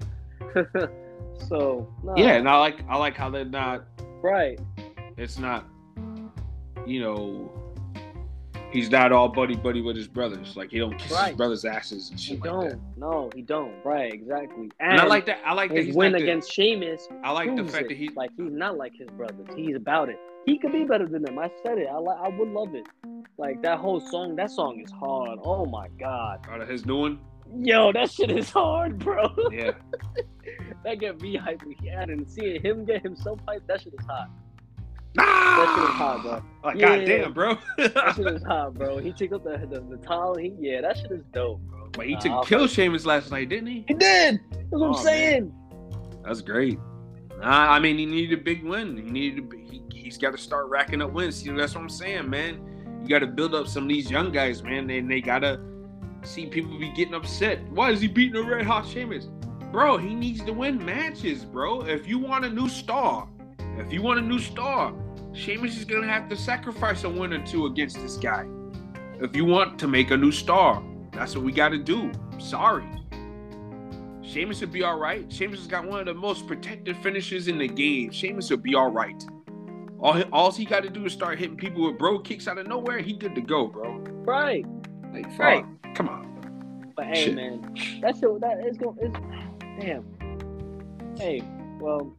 so nah,
Yeah, and I like I like how they're not.
right,
It's not, you know, he's not all buddy buddy with his brothers. Like he don't kiss
Right.
his brothers' asses and
he
shit like
don't.
that.
No, he don't. Right, exactly.
And, I like that. I like that
his
he's
win
not the-
against Sheamus
I like the fact
it.
that he
like he's not like his brothers. He's about it. He could be better than them. I said it. I li- I would love it. Like that whole song. That song is hard. Oh my god.
out of his new one.
Yo, that shit is hard, bro.
Yeah.
that get me hyped. Yeah, and seeing him get himself hyped, that shit is hot.
Ah!
That shit is hot, bro.
Like,
Yeah.
goddamn, bro.
That shit is hot, bro. He took up the the, the towel. He yeah, that shit is dope, bro.
but he
Nah,
took
I'll-
kill Sheamus last night, didn't he?
He did. That's what
Oh,
I'm
man.
saying.
That's great. I I mean, he needed a big win. He needed. To, he, he's got to start racking up wins. You know, that's what I'm saying, man. You got to build up some of these young guys, man, and they gotta see people be getting upset. Why is he beating a red hot Sheamus? Bro, he needs to win matches, bro. If you want a new star, if you want a new star, Sheamus is gonna have to sacrifice a win or two against this guy. If you want to make a new star, that's what we got to do. Sorry. Sheamus would be all right. Sheamus has got one of the most protected finishes in the game. Sheamus will be all right. All, he- all he got to do is start hitting people with bro kicks out of nowhere. He good to go, bro.
Right.
Like, fuck.
Right.
Come on.
But hey,
Shit.
man, that shit that is gonna It's, damn. Hey, well,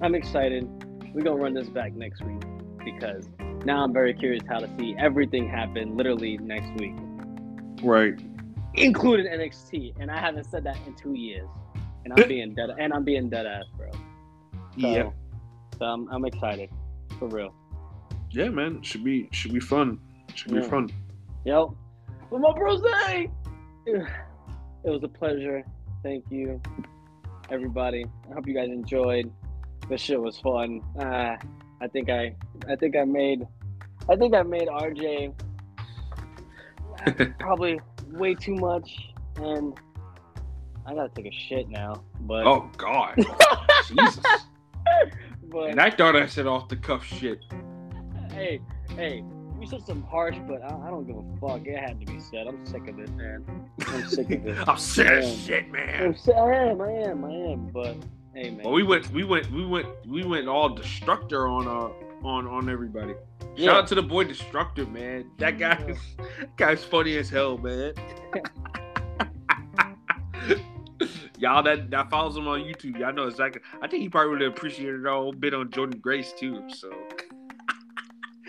I'm excited. We're gonna run this back next week because now I'm very curious how to see everything happen literally next week,
Right.
including NXT. And I haven't said that in two years, and I'm being dead. And I'm being dead ass, bro. So,
Yeah.
So I'm, I'm excited, for real.
Yeah, man. Should be should be fun. Should be
Yeah.
fun.
Yo, with my bros! It was a pleasure. Thank you, everybody. I hope you guys enjoyed. This shit was fun. Uh, I think I, I think I made, I think I made RJ probably way too much, and I gotta take a shit now. But,
Oh God. Jesus.
but
And I thought I said off the cuff shit.
hey, hey, you said some harsh, but I, I don't give a fuck. It had to be said. I'm sick of it, man. I'm sick of it.
I'm sick of shit, man.
I'm I am, I am, I am. But hey, man.
Well, we went, we went, we went, we went all destructor on uh on on everybody. Shout out to the boy Destructor, man. That guy,
Yeah.
guy's funny as hell, man. y'all that that follows him on YouTube, y'all know exactly. I think he probably would have appreciated our whole bit on Jordynne Grace too. So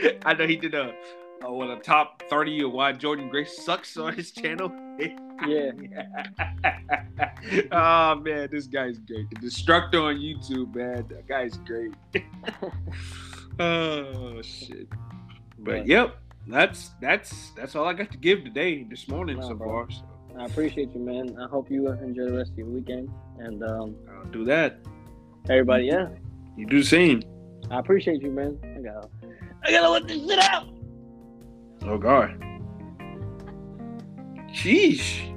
I know he did a, a what a top thirty of why Jordynne Grace sucks on his channel.
yeah.
oh man, this guy's great. The Destructor on YouTube, man. That guy's great. oh shit. But
But-
yep, that's that's that's all I got to give today, this morning
Nah,
so
bro.
far. So
I appreciate you, man. I hope you enjoy the rest of your weekend. And um,
I'll do that.
everybody, yeah,
You do the same.
I appreciate you, man. I gotta, I gotta let this shit out.
Oh god. Sheesh.